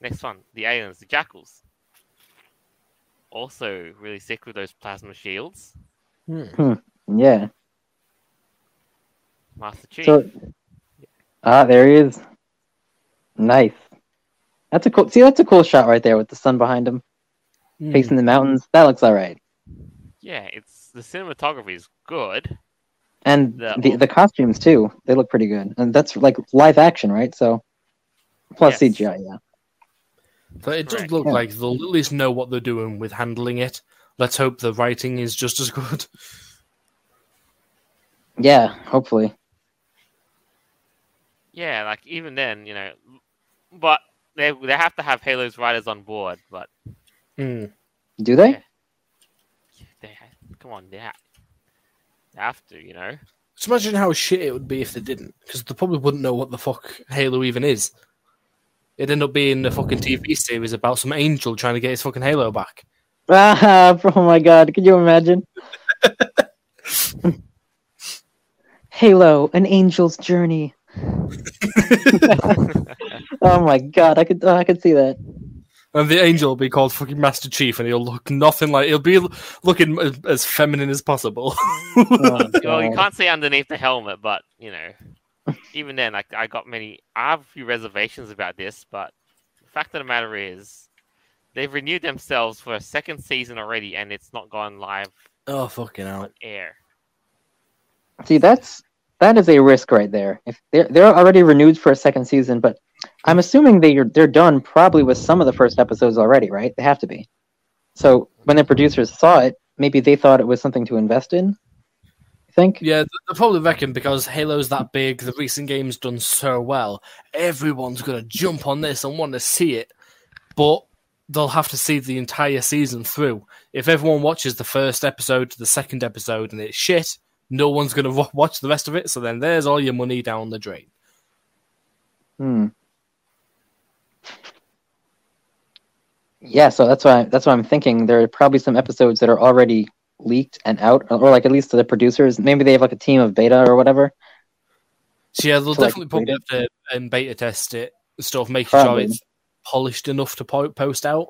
Next one, the aliens, the jackals. Also really sick with those plasma shields. Yeah. Master Chief. So, ah, there he is. Nice. That's a cool. See, that's a cool shot right there with the sun behind him, Hmm. facing the mountains. That looks all right. yeah, it's the cinematography is good. And The- the the costumes too. They look pretty good. And that's like live action, right? So plus Yes. CGI, yeah. But it does Correct. look Yeah. like they'll at least know what they're doing with handling it. Let's hope the writing is just as good. [laughs] Yeah, hopefully. Yeah, like even then, you know, but they they have to have Halo's writers on board. But Hmm. Do they? Yeah. they come on, they, ha- they have to, you know. Just imagine how shit it would be if they didn't, because they probably wouldn't know what the fuck Halo even is. It'd end up being a fucking TV series about some angel trying to get his fucking Halo back. Ah, [laughs] oh my god, could you imagine? [laughs] Halo, an angel's journey. [laughs] oh my god, I could oh, I could see that. And the angel will be called fucking Master Chief, and he'll look nothing like he'll be looking as, as feminine as possible. Oh, Well, you can't see underneath the helmet, but you know, even then, like I got many. I have a few reservations about this, but the fact of the matter is, they've renewed themselves for a second season already, and it's not gone live oh fucking hell! air. See, that's that is a risk right there. If they're they're already renewed for a second season, but I'm assuming they are they're done probably with some of the first episodes already, right? They have to be. So when the producers saw it, maybe they thought it was something to invest in. Think. Yeah, th- they probably reckon because Halo's that big, the recent game's done so well, everyone's gonna jump on this and want to see it. But they'll have to see the entire season through. If everyone watches the first episode to the second episode and it's shit, no one's gonna wa- watch the rest of it. So then there's all your money down the drain. Hmm. Yeah, so that's why that's why I'm thinking there are probably some episodes that are already leaked and out, or like at least to the producers. Maybe they have like a team of beta or whatever. So yeah, they'll To, like, definitely probably rate have to um, beta test it and stuff, making sure it's polished enough to po- post out.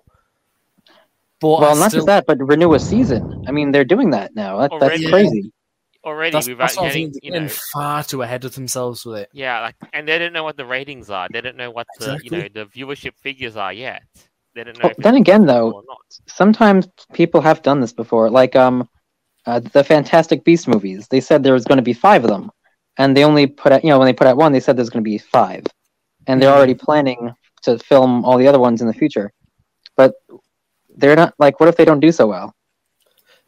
But well, I not still, just that, but renew a season. I mean, they're doing that now. That, that's crazy. Already, that's, without that's what getting, you know, far too ahead of themselves with it. yeah, like, and they don't know what the ratings are. They don't know what the, you know, the viewership figures are yet. They don't know. Well, then again, though, sometimes people have done this before. Like um, uh, the Fantastic Beast movies. They said there was going to be five of them, and they only put out. You know, when they put out one, they said there's going to be five, and they're Mhm. already planning to film all the other ones in the future. But they're not like. What if they don't do so well?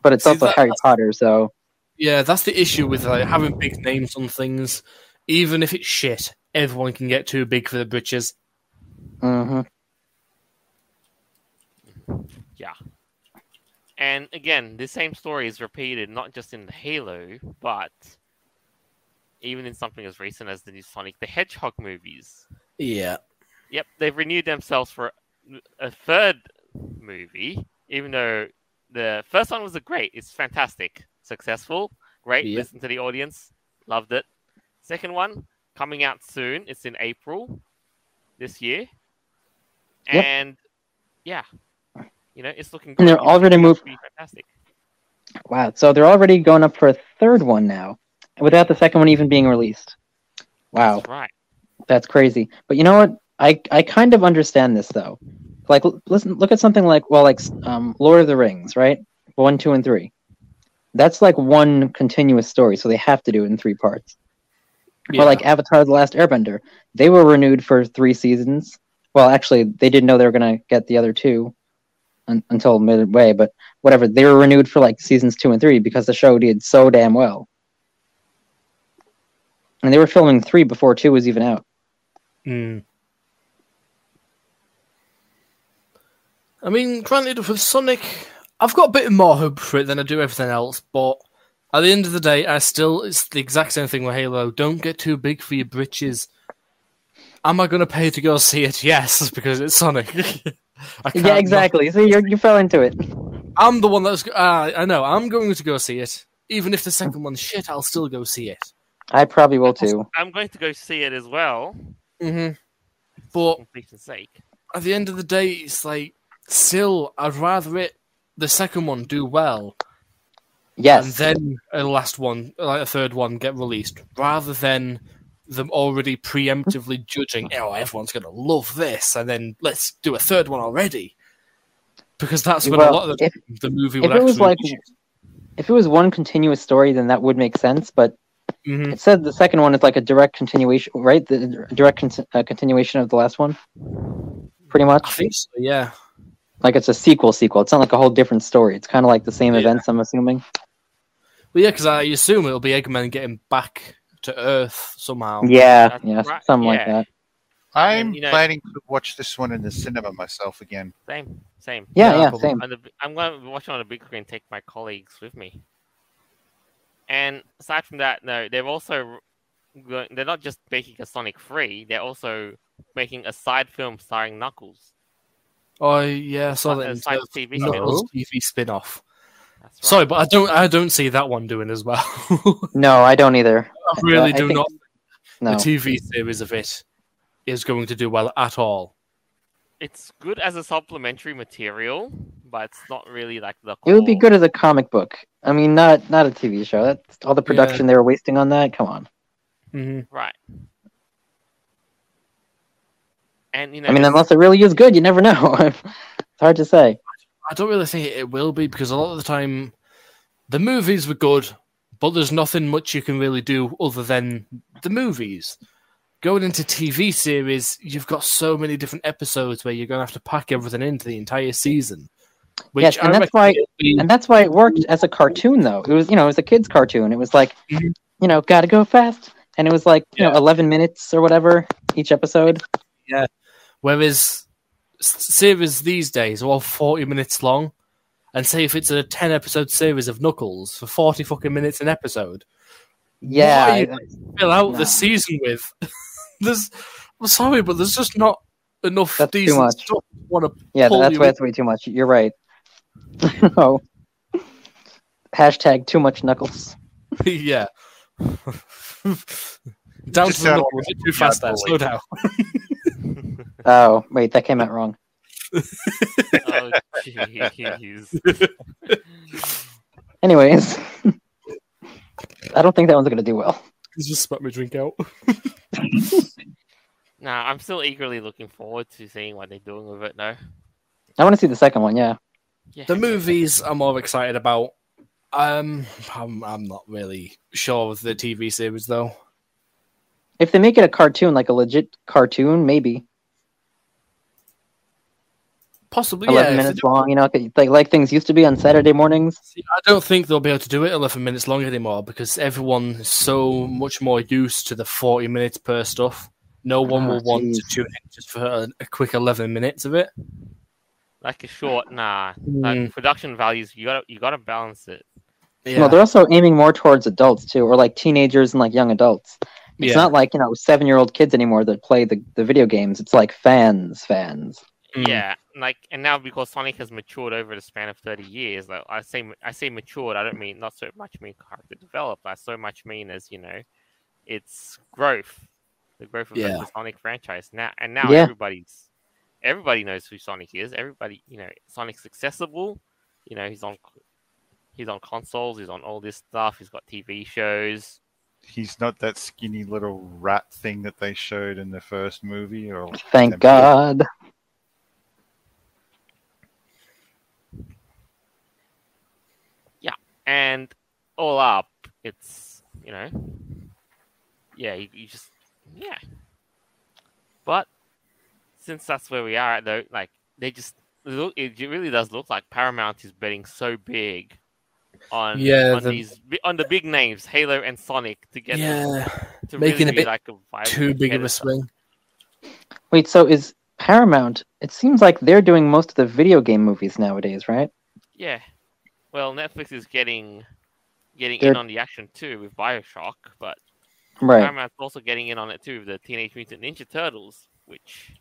But it's See, also that- Harry Potter, so Yeah, that's the issue with like, having big names on things. Even if it's shit, everyone can get too big for the britches. Hmm And again, the same story is repeated not just in Halo, but even in something as recent as the new Sonic the Hedgehog movies. Yeah. Yep, they've renewed themselves for a third movie, even though the first one was a great. It's fantastic, successful, great. Yep. Listen to the audience, loved it. Second one coming out soon. It's in April this year, Yep. and yeah, you know it's looking. And they're already moved- fantastic. wow. So they're already going up for a third one now, without the second one even being released. Wow. That's right. That's crazy. But you know what? I I kind of understand this though. Like, listen, look at something like well, like um, Lord of the Rings, right? One, two, and three. That's like one continuous story, so they have to do it in three parts. yeah. Or like Avatar: The Last Airbender, they were renewed for three seasons. Well, actually, they didn't know they were gonna get the other two un- until midway, but whatever. They were renewed for like seasons two and three because the show did so damn well. And they were filming three before two was even out. Mm. I mean, granted, with Sonic, I've got a bit more hope for it than I do everything else, but at the end of the day, I still, it's the exact same thing with Halo. Don't get too big for your britches. Am I going to pay to go see it? [laughs] Yes, because it's Sonic. [laughs] [laughs] I can't Yeah, exactly. See, you you fell into it. I'm the one that's. Uh, I know. I'm going to go see it. Even if the second one's shit, I'll still go see it. I probably will too. I'm going to go see it as well. Mm-hmm. for But completion's sake. at the end of the day, it's like still, I'd rather it the second one do well Yes. and then a last one, like a third one, get released, rather than them already preemptively judging. Oh, everyone's going to love this, and then let's do a third one already. Because that's when a lot of the, if- the movie if would it was actually. like if it was one continuous story, then that would make sense. But Mhm. it said the second one is like a direct continuation, right? The direct con- uh, continuation of the last one, pretty I much. think so, yeah. Like it's a sequel, sequel. It's not like a whole different story. It's kind of like the same Yeah. events. I'm assuming. Well, yeah, because I assume it'll be Eggman getting back to Earth somehow. Yeah, That's yeah, right, something like that. I'm And, you know- planning to watch this one in the cinema myself again. Same, same. Yeah, Yeah, yeah, same. On the, I'm going to watch watching on a big screen. Take my colleagues with me. And aside from that, no, they're also going, they're not just making a Sonic free. They're also making a side film starring Knuckles. Oh yeah, I saw that a side the TV Knuckles. TV spin-off. That's right. Sorry, but I don't. I don't see that one doing as well. [laughs] No, I don't either. I really I do think- not. No. The TV series of it is going to do well at all. it's good as a supplementary material, but it's not really like the. It would be good as a comic book. I mean, not not a TV show. That's all the production they were wasting on that. Come on. hmm right? And you know, I mean, unless it really is good, you never know. [laughs] it's hard to say. I don't really think it will be because a lot of the time, the movies were good, but there's nothing much you can really do other than the movies. Going into TV series, you've got so many different episodes where you're going to have to pack everything into the entire season. Which Yes, and I that's why- be- And that's why it worked as a cartoon, though. It was, you know, it was a kids' cartoon. It was like, Mhm. you know, gotta go fast, and it was like, you know, eleven minutes or whatever each episode. Yeah. Whereas series these days are all 40 minutes long. And say if it's a 10 episode series of Knuckles for 40 fucking minutes an episode, Yeah, What are you I- fill out No. the season with. [laughs] there's, I'm sorry, but there's just not enough That's too much. stuff. Want to yeah, pull that's you way in. that's way too much. You're right. [laughs] oh, hashtag too much knuckles. [laughs] yeah. Down Just to the sound normal, like too fast there. Slow down. [laughs] Oh, wait, that came out wrong. oh jeez. [laughs] Anyways, [laughs] I don't think that one's gonna do well. He's just spat my drink out. Nah, I'm still eagerly looking forward to seeing what they're doing with it. now. I want to see the second one. Yeah, yeah. The movies I'm more excited about. Um, I'm, I'm not really sure with the TV series though. if they make it a cartoon, like a legit cartoon, maybe Possibly, eleven yeah. minutes long. You know, like like things used to be on Saturday mornings. See, I don't think they'll be able to do it 11 minutes long anymore because everyone is so much more used to the 40 minutes per stuff. No one Ah, will want to tune in just for a, a quick 11 minutes of it. like a short. Nah, Mm. like production values. You gotta you gotta balance it. Yeah. Well, they're also aiming more towards adults too, or like teenagers and like young adults. It's Yeah. not like you know seven year old kids anymore that play the, the video games. It's like fans, fans. Mm. Yeah, like and now because Sonic has matured over the span of thirty years, like I say, I say matured. I don't mean not so much mean character developed. I so much mean as you know, its growth, the growth of Yeah. the Sonic franchise. Now and now Yeah. everybody's everybody knows who Sonic is. Everybody, you know, Sonic's accessible. You know, he's on he's on consoles. He's on all this stuff. He's got TV shows. He's not that skinny little rat thing that they showed in the first movie. Or Thank Yeah. God. And all up, it's you know, yeah, you, you just yeah. But since that's where we are at, though, like they just look, it really does look like Paramount is betting so big on Yeah, on the- these on the big names, Halo and Sonic, to get Yeah, to making really a be bit like a too big of a swing. Wait, so is Paramount? It seems like they're doing most of the video game movies nowadays, right? Yeah. Well, Netflix is getting getting They're- in on the action too with Bioshock, but Right. Paramount's also getting in on it too with the Teenage Mutant Ninja Turtles, which,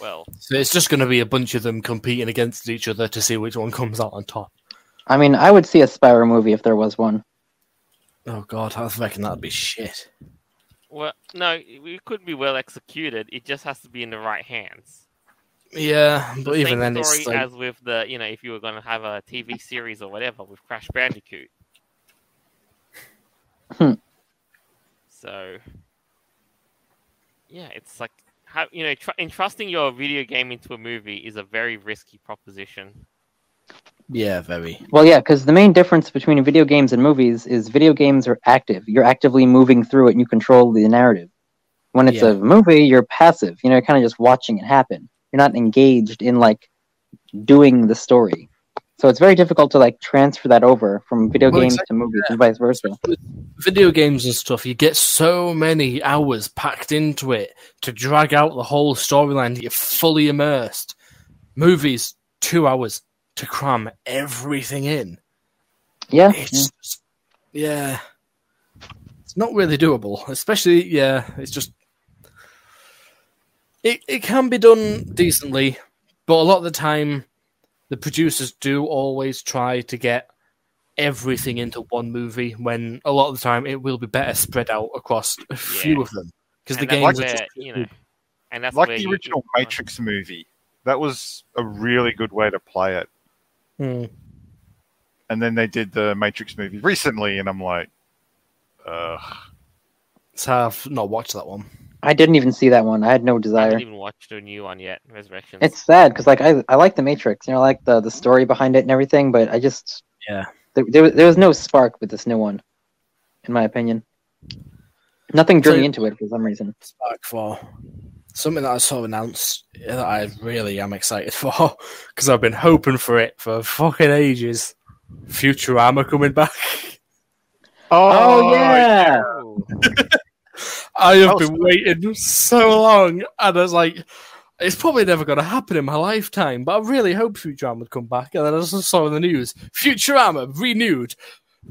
well, So it's just going to be a bunch of them competing against each other to see which one comes out on top. I mean, I would see a Spyro movie if there was one. Oh god, I was reckon that'd be shit. Well, no, it could be well executed. It just has to be in the right hands. Yeah, but the even same then, story it's like, as with the you know if you were going to have a TV series or whatever with Crash Bandicoot. Hmm. So yeah, it's like how you know tr- entrusting your video game into a movie is a very risky proposition. yeah, very. Well, yeah, because the main difference between video games and movies is video games are active. You're actively moving through it and you control the narrative. When it's Yeah. a movie, you're passive. You know, you're kind of just watching it happen. You're not engaged in like doing the story. So it's very difficult to like transfer that over from video Well, games exactly, to movies and vice versa. Video games and stuff, you get so many hours packed into it to drag out the whole storyline. You're fully immersed. Movies, two hours to cram everything in. Yeah. It's just, yeah, it's not really doable. Especially, yeah, it's just it. It can be done decently, but a lot of the time, the producers do always try to get everything into one movie. When a lot of the time, it will be better spread out across a few Yeah. of them because the And that's games are where, just you know, and that's like the original Matrix movie. That was a really good way to play it. Hmm. And then they did the Matrix movie recently, and I'm like, ugh. So I've not watched that one. I didn't even see that one. I had no desire. I desire. haven't even watched the new one yet, Resurrections. It's sad because like I I like the Matrix, you know, I like the the story behind it and everything, but I just Yeah. there there, was- there was no spark with this new one, in my opinion. Nothing drew So- me into it for some reason. Spark for something that I saw announced that I really am excited [laughs] for because I've been hoping for it for fucking ages. Futurama coming back. Oh, oh yeah. [laughs] I have been waiting so long, and I was like, it's probably never going to happen in my lifetime. But I really hope Futurama would come back. And then I just saw in the news Futurama renewed.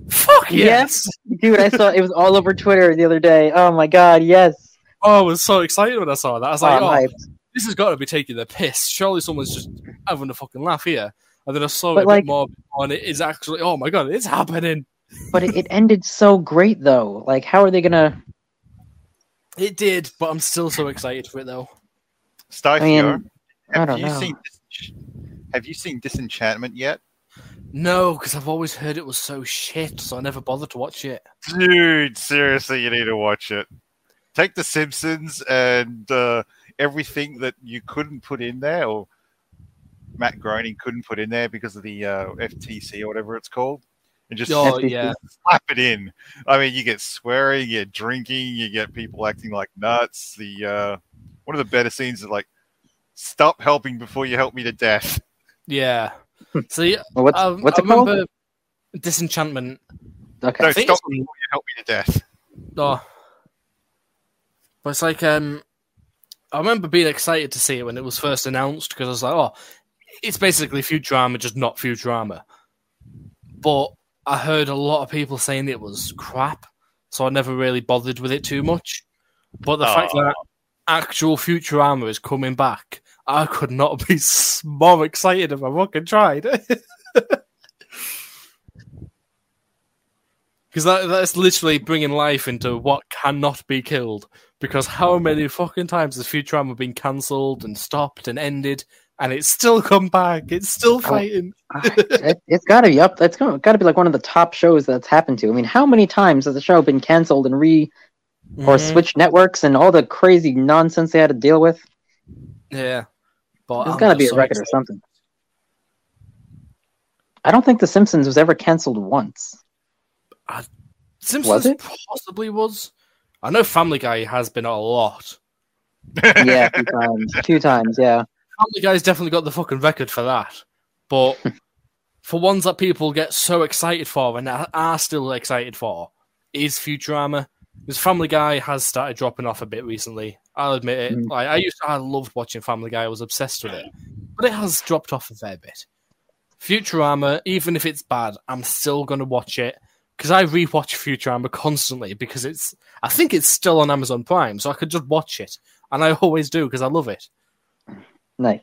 Fuck yes! Dude, I saw it was all over Twitter the other day. Oh my god, yes. Oh, I was so excited when I saw that. I was like, Oh, oh, hyped. this has got to be taking the piss. Surely someone's just having a fucking laugh here. And then I saw But, it a like- bit more, and it is actually, oh my god, it's happening. But it, it ended so great though. Like how are they gonna It did, but I'm still so excited for it though. Styphior, I mean, I have don't you know. seen Have you seen Disenchantment yet? No, because I've always heard it was so shit, so I never bothered to watch it. Dude, seriously, you need to watch it. Take The Simpsons and uh, everything that you couldn't put in there, or Matt Groening couldn't put in there because of the uh, FTC or whatever it's called, and just Oh, [laughs] yeah. slap it in. I mean, you get swearing, you get drinking, you get people acting like nuts. The uh, one of the better scenes is like, "Stop helping before you help me to death." [laughs] Yeah. [laughs] See, well, what's um, what's I it called? Disenchantment. Okay. No, stop it's before you help me to death. Oh. But it's like, um, I remember being excited to see it when it was first announced because I was like, oh, it's basically Futurama, just not Futurama. But I heard a lot of people saying it was crap, so I never really bothered with it too much. But the fact Oh. that actual Futurama is coming back, I could not be [laughs] more excited if I fucking tried. [laughs] Because that, that's literally bringing life into what cannot be killed. Because how many fucking times has Futurama been cancelled and stopped and ended, and it's still come back? It's still fighting. [laughs] it, it's got to be up. It's got to be like one of the top shows that's happened to. I mean, how many times has the show been canceled and re or Mhm. switched networks and all the crazy nonsense they had to deal with? Yeah, but I'm got to be a record or something. I don't think The Simpsons was ever canceled once. Simpsons it? possibly was. I know Family Guy has been a lot. Yeah, [laughs] few times. Few times, yeah. Family Guy's definitely got the fucking record for that. But [laughs] for ones that people get so excited for and are- still excited for, is Futurama. Because Family Guy has started dropping off a bit recently. I'll admit it. Mm. Like I used, to, I loved watching Family Guy. I was obsessed with it, but it has dropped off a fair bit. Futurama, even if it's bad, I'm still gonna watch it because I rewatch Futurama constantly because it's. I think it's still on Amazon Prime, so I could just watch it, and I always do because I love it. Nice.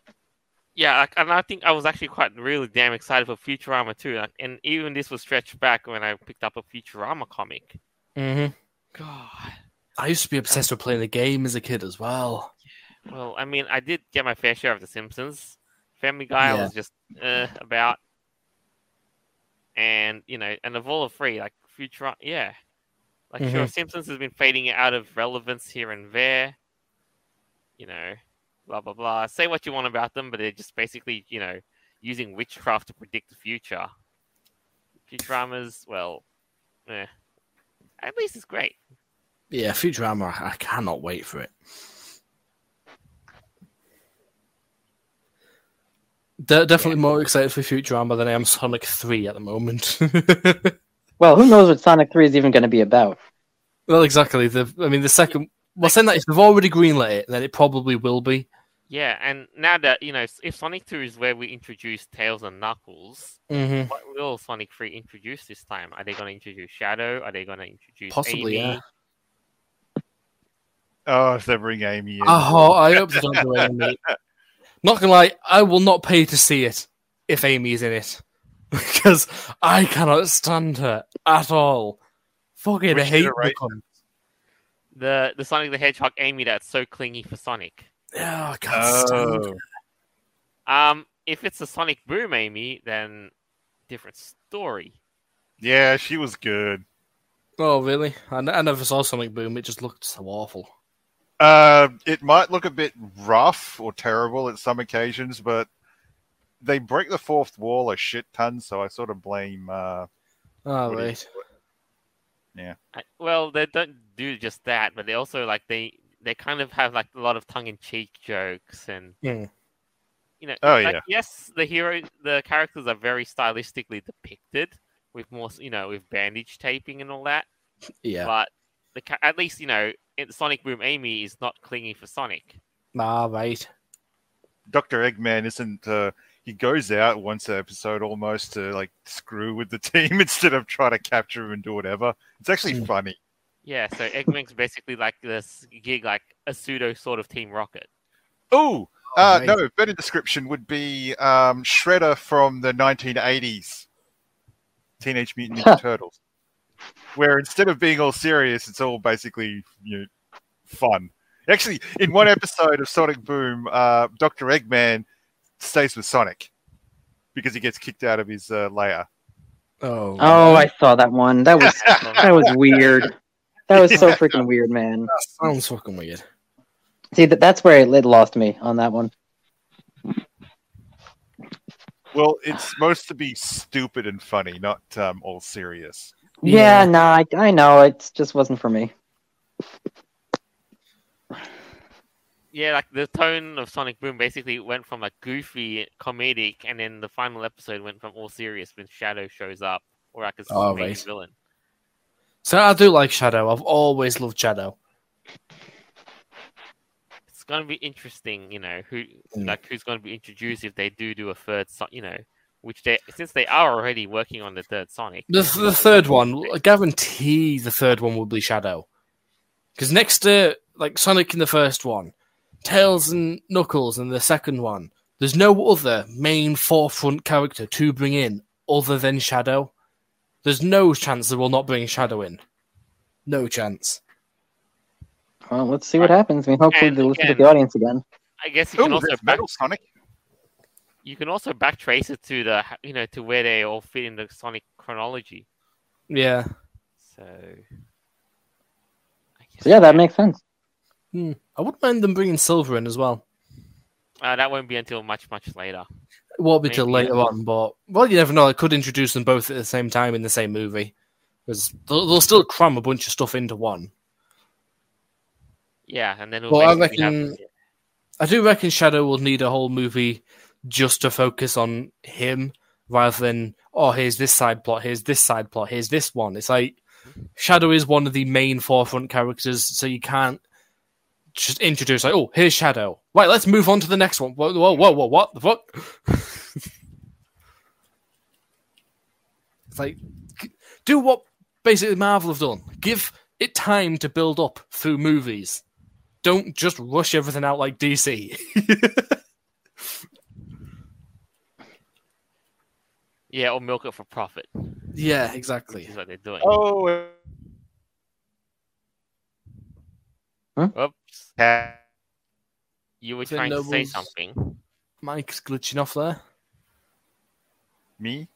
Yeah, and I think I was actually quite really damn excited for Futurama too. And even this was stretched back when I picked up a Futurama comic. Mm-hmm. God. I used to be obsessed with playing the game as a kid as well. Well, I mean, I did get my fair share of The Simpsons. Family Guy, I was just uh, about. And, you know, and of all the three, like Futurama, yeah. Like, Mm-hmm. sure, Simpsons has been fading out of relevance here and there. You know, blah, blah, blah. Say what you want about them, but they're just basically, you know, using witchcraft to predict the future. Futurama's, well, eh. At least it's great. Yeah, Futurama, I I cannot wait for it. De- definitely more excited for Futurama than I am Sonic 3 at the moment. [laughs] Well, who knows what Sonic 3 is even going to be about? well, exactly. The I mean, the second. Well, saying that if they've already greenlit it, then it probably will be. Yeah, and now that, you know, if Sonic 2 is where we introduce Tails and Knuckles, Mm-hmm. what will Sonic 3 introduce this time? Are they going to introduce Shadow? Are they going to introduce Possibly, Amy? yeah. Oh, if they bring Amy in. Oh, I hope they don't do Amy. [laughs] Not gonna lie, I will not pay to see it if Amy is in it [laughs] because I cannot stand her at all. Fucking hate the iteration? Cunt. The the Sonic the Hedgehog Amy that's so clingy for Sonic. Yeah, I can't stand. Oh, Um, if it's a Sonic Boom Amy, then different story. yeah, she was good. Oh, really? I, n- I never saw Sonic Boom. It just looked so awful. Uh, it might look a bit rough or terrible at some occasions, but they break the fourth wall a shit ton, so I sort of blame. Uh, Oh, what do right. call it? I, well, they don't do just that, but they also like they they kind of have like a lot of tongue in cheek jokes and Hmm. you know. Oh, like, yeah. Yes, the hero, the characters are very stylistically depicted with more, you know, with bandage taping and all that. Yeah. But the at least you know, in Sonic Boom Amy is not clinging for Sonic. Ah, right. Dr. Eggman isn't. Uh, he goes out once an episode almost to like screw with the [laughs] team instead of trying to capture him and do whatever. It's actually Hmm. funny. Yeah, so Eggman's basically like this gig, like a pseudo sort of Team Rocket. Ooh, uh, right. no, better description would be um, Shredder from the 1980s Teenage Mutant Ninja [laughs] Turtles, where instead of being all serious, it's all basically you know, fun. Actually, in one episode of Sonic Boom, uh, Dr. Eggman stays with Sonic because he gets kicked out of his uh, lair. Oh, Oh, I saw that one. That was [laughs] that was weird. That was so freaking weird, man. that sounds fucking weird. See, that, that's where it, it lost me on that one. Well, it's supposed to be stupid and funny, not um, all serious. Yeah, Yeah. no, I, I know. It just wasn't for me. Yeah, like the tone of Sonic Boom basically went from like goofy, comedic, and then the final episode went from all serious when Shadow shows up, or like as Oh, the right. villain. So I do like Shadow. I've always loved Shadow. It's gonna be interesting, you know, who Mm. like who's gonna be introduced if they do do a third, you know, which they since they are already working on the third Sonic. The, the third one, I guarantee the third one will be Shadow. Because next to like Sonic in the first one, Tails and Knuckles in the second one, there's no other main forefront character to bring in other than Shadow. There's no chance they will not bring Shadow in. No chance. Well, let's see what happens. I mean, hopefully And they listen to the audience again. I guess you can Oh, also back, Metal Sonic. you can also backtrace it to the you know to where they all fit in the Sonic chronology. Yeah. So, I guess, So yeah, that makes sense. Hmm. I wouldn't mind them bringing Silver in as well. Uh, that won't be until much much later. It won't be till later on, but well, you never know. I could introduce them both at the same time in the same movie, because they'll, they'll still cram a bunch of stuff into one. Yeah, and then Well, I we'll basically have- reckon- I do reckon Shadow will need a whole movie just to focus on him, rather than oh, here's this side plot, here's this side plot, here's this one. It's like Shadow is one of the main forefront characters, so you can't just introduce like, oh, here's Shadow. Right, let's move on to the next one. Whoa, whoa, whoa, whoa what the fuck? it's like do what basically Marvel have done. Give it time to build up through movies. Don't just rush everything out like DC. [laughs] Yeah, or milk it for profit. Yeah, Which exactly. is what they're doing. Oh, Oops. Uh, You were Vin trying to say something. Mike's glitching off there. me?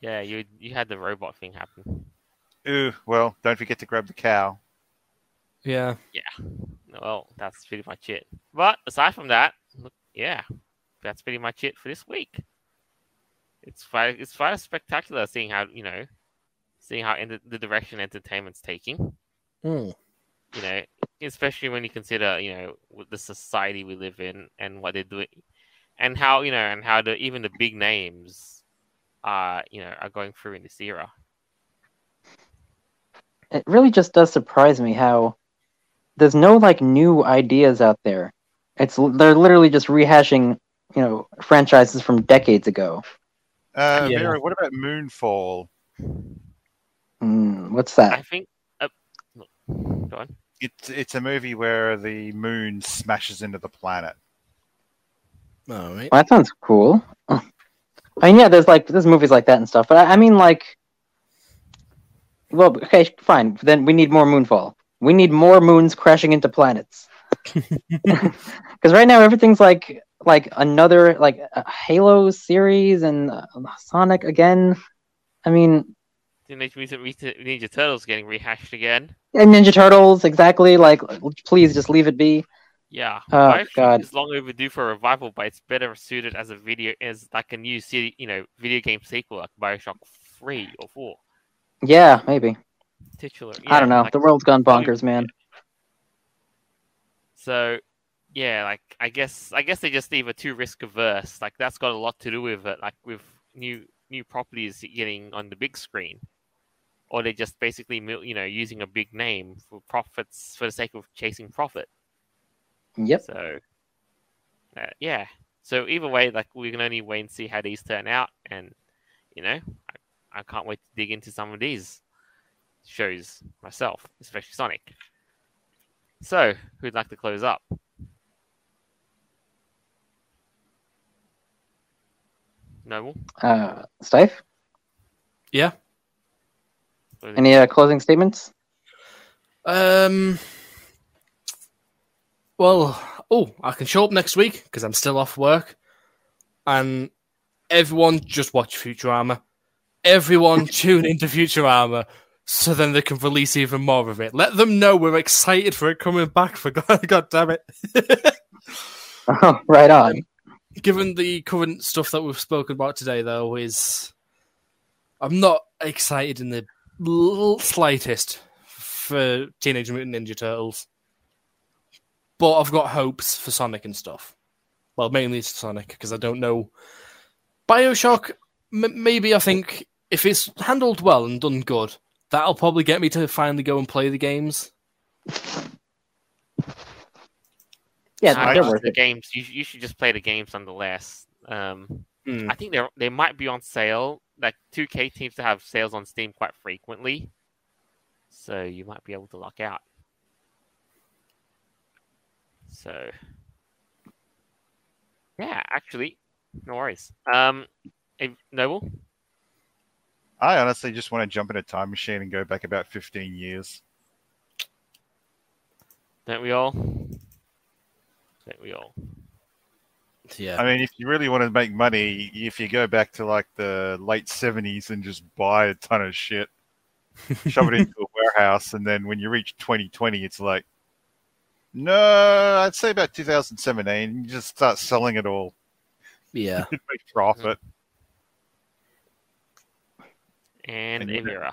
Yeah, you you had the robot thing happen. Ooh, well, don't forget to grab the cow. Yeah. Yeah. Well, that's pretty much it. But aside from that, yeah, that's pretty much it for this week. It's quite it's quite spectacular seeing how you know, seeing how ent- the direction entertainment's taking. Hmm. You know, especially when you consider you know the society we live in and what they're doing, and how you know and how the even the big names are you know are going through in this era. It really just does surprise me how there's no like new ideas out there. It's they're literally just rehashing, you know, franchises from decades ago. Uh, Yeah. Vera, what about Moonfall? Hmm, what's that? I think. Uh, go on. It's it's a movie where the moon smashes into the planet. All right. Well, that sounds cool. I mean, yeah, there's like there's movies like that and stuff, but I, I mean, like, well, okay, fine. Then we need more Moonfall. We need more moons crashing into planets. [laughs] [laughs] Because right now everything's like like another like a Halo series and uh, Sonic again. I mean, Teenage Mutant Ninja Turtles getting rehashed again. and Ninja Turtles exactly. Like, please just leave it be. Yeah, Oh, God. is long overdue for a revival, but it's better suited as a video as like a new city, you know, video game sequel like Bioshock three or four. Yeah, maybe. Titular. I don't know. like- the world's gone bonkers, man. So, yeah, like I guess I guess they just either too risk averse. Like that's got a lot to do with it. Like with new new properties getting on the big screen, or they're just basically you know using a big name for profits for the sake of chasing profit. Yep. So, uh, yeah. So either way, like we can only wait and see how these turn out, and you know, I, I can't wait to dig into some of these shows myself, especially Sonic. So, who'd like to close up? Noble. Uh, Stife, Yeah. Any uh, closing statements? Um. Well, oh, I can show up next week because I'm still off work, and everyone just watch Futurama. Everyone [laughs] tune into Futurama so then they can release even more of it. Let them know we're excited for it coming back. For [laughs] God, God damn it! [laughs] Oh, right on. Given the current stuff that we've spoken about today, though, is I'm not excited in the l- slightest for Teenage Mutant Ninja Turtles, but I've got hopes for Sonic and stuff. Well, mainly it's Sonic because I don't know. Bioshock, m- maybe I think if it's handled well and done good, that'll probably get me to finally go and play the games. Yeah, I they're like worth the it. games. You, you should just play the games nonetheless. Um, Hmm. I think they they might be on sale. Like 2K seems to have sales on Steam quite frequently, so you might be able to luck out. So, yeah, actually, no worries. Um, Noble, I honestly just want to jump in a time machine and go back about 15 years. don't we all? Don't we all? Yeah. I mean, if you really want to make money, if you go back to like the late 70s and just buy a ton of shit, [laughs] shove it into a warehouse, and then when you reach 2020, it's like, no, I'd say about 2017, you just start selling it all. Yeah. You [laughs] make profit. And And Aeveirra.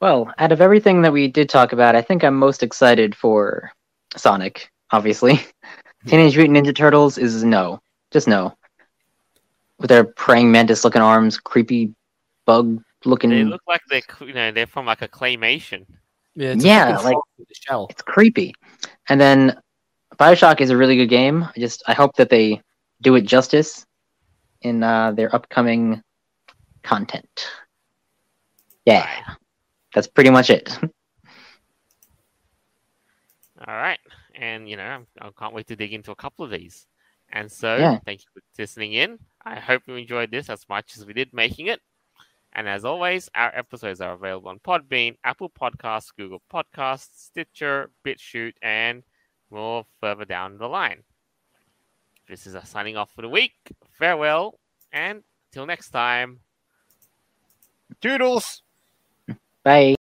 Well, out of everything that we did talk about, I think I'm most excited for Sonic, obviously. [laughs] Teenage Mutant Ninja Turtles is no. Just no. With their praying mantis looking arms, creepy bug looking. They look like they're you know they're from like a claymation. Yeah, it's Yeah, fucking like- frog with a shell. It's creepy. And then Bioshock is a really good game. I just I hope that they do it justice in uh, their upcoming content. Yeah, that's pretty much it. [laughs] All right, and you know I'm- can't wait to dig into a couple of these. And so, Yeah. thank you for listening in. I hope you enjoyed this as much as we did making it. And as always, our episodes are available on Podbean, Apple Podcasts, Google Podcasts, Stitcher, BitChute, and more further down the line. This is us signing off for the week. Farewell, and till next time. Doodles. Bye.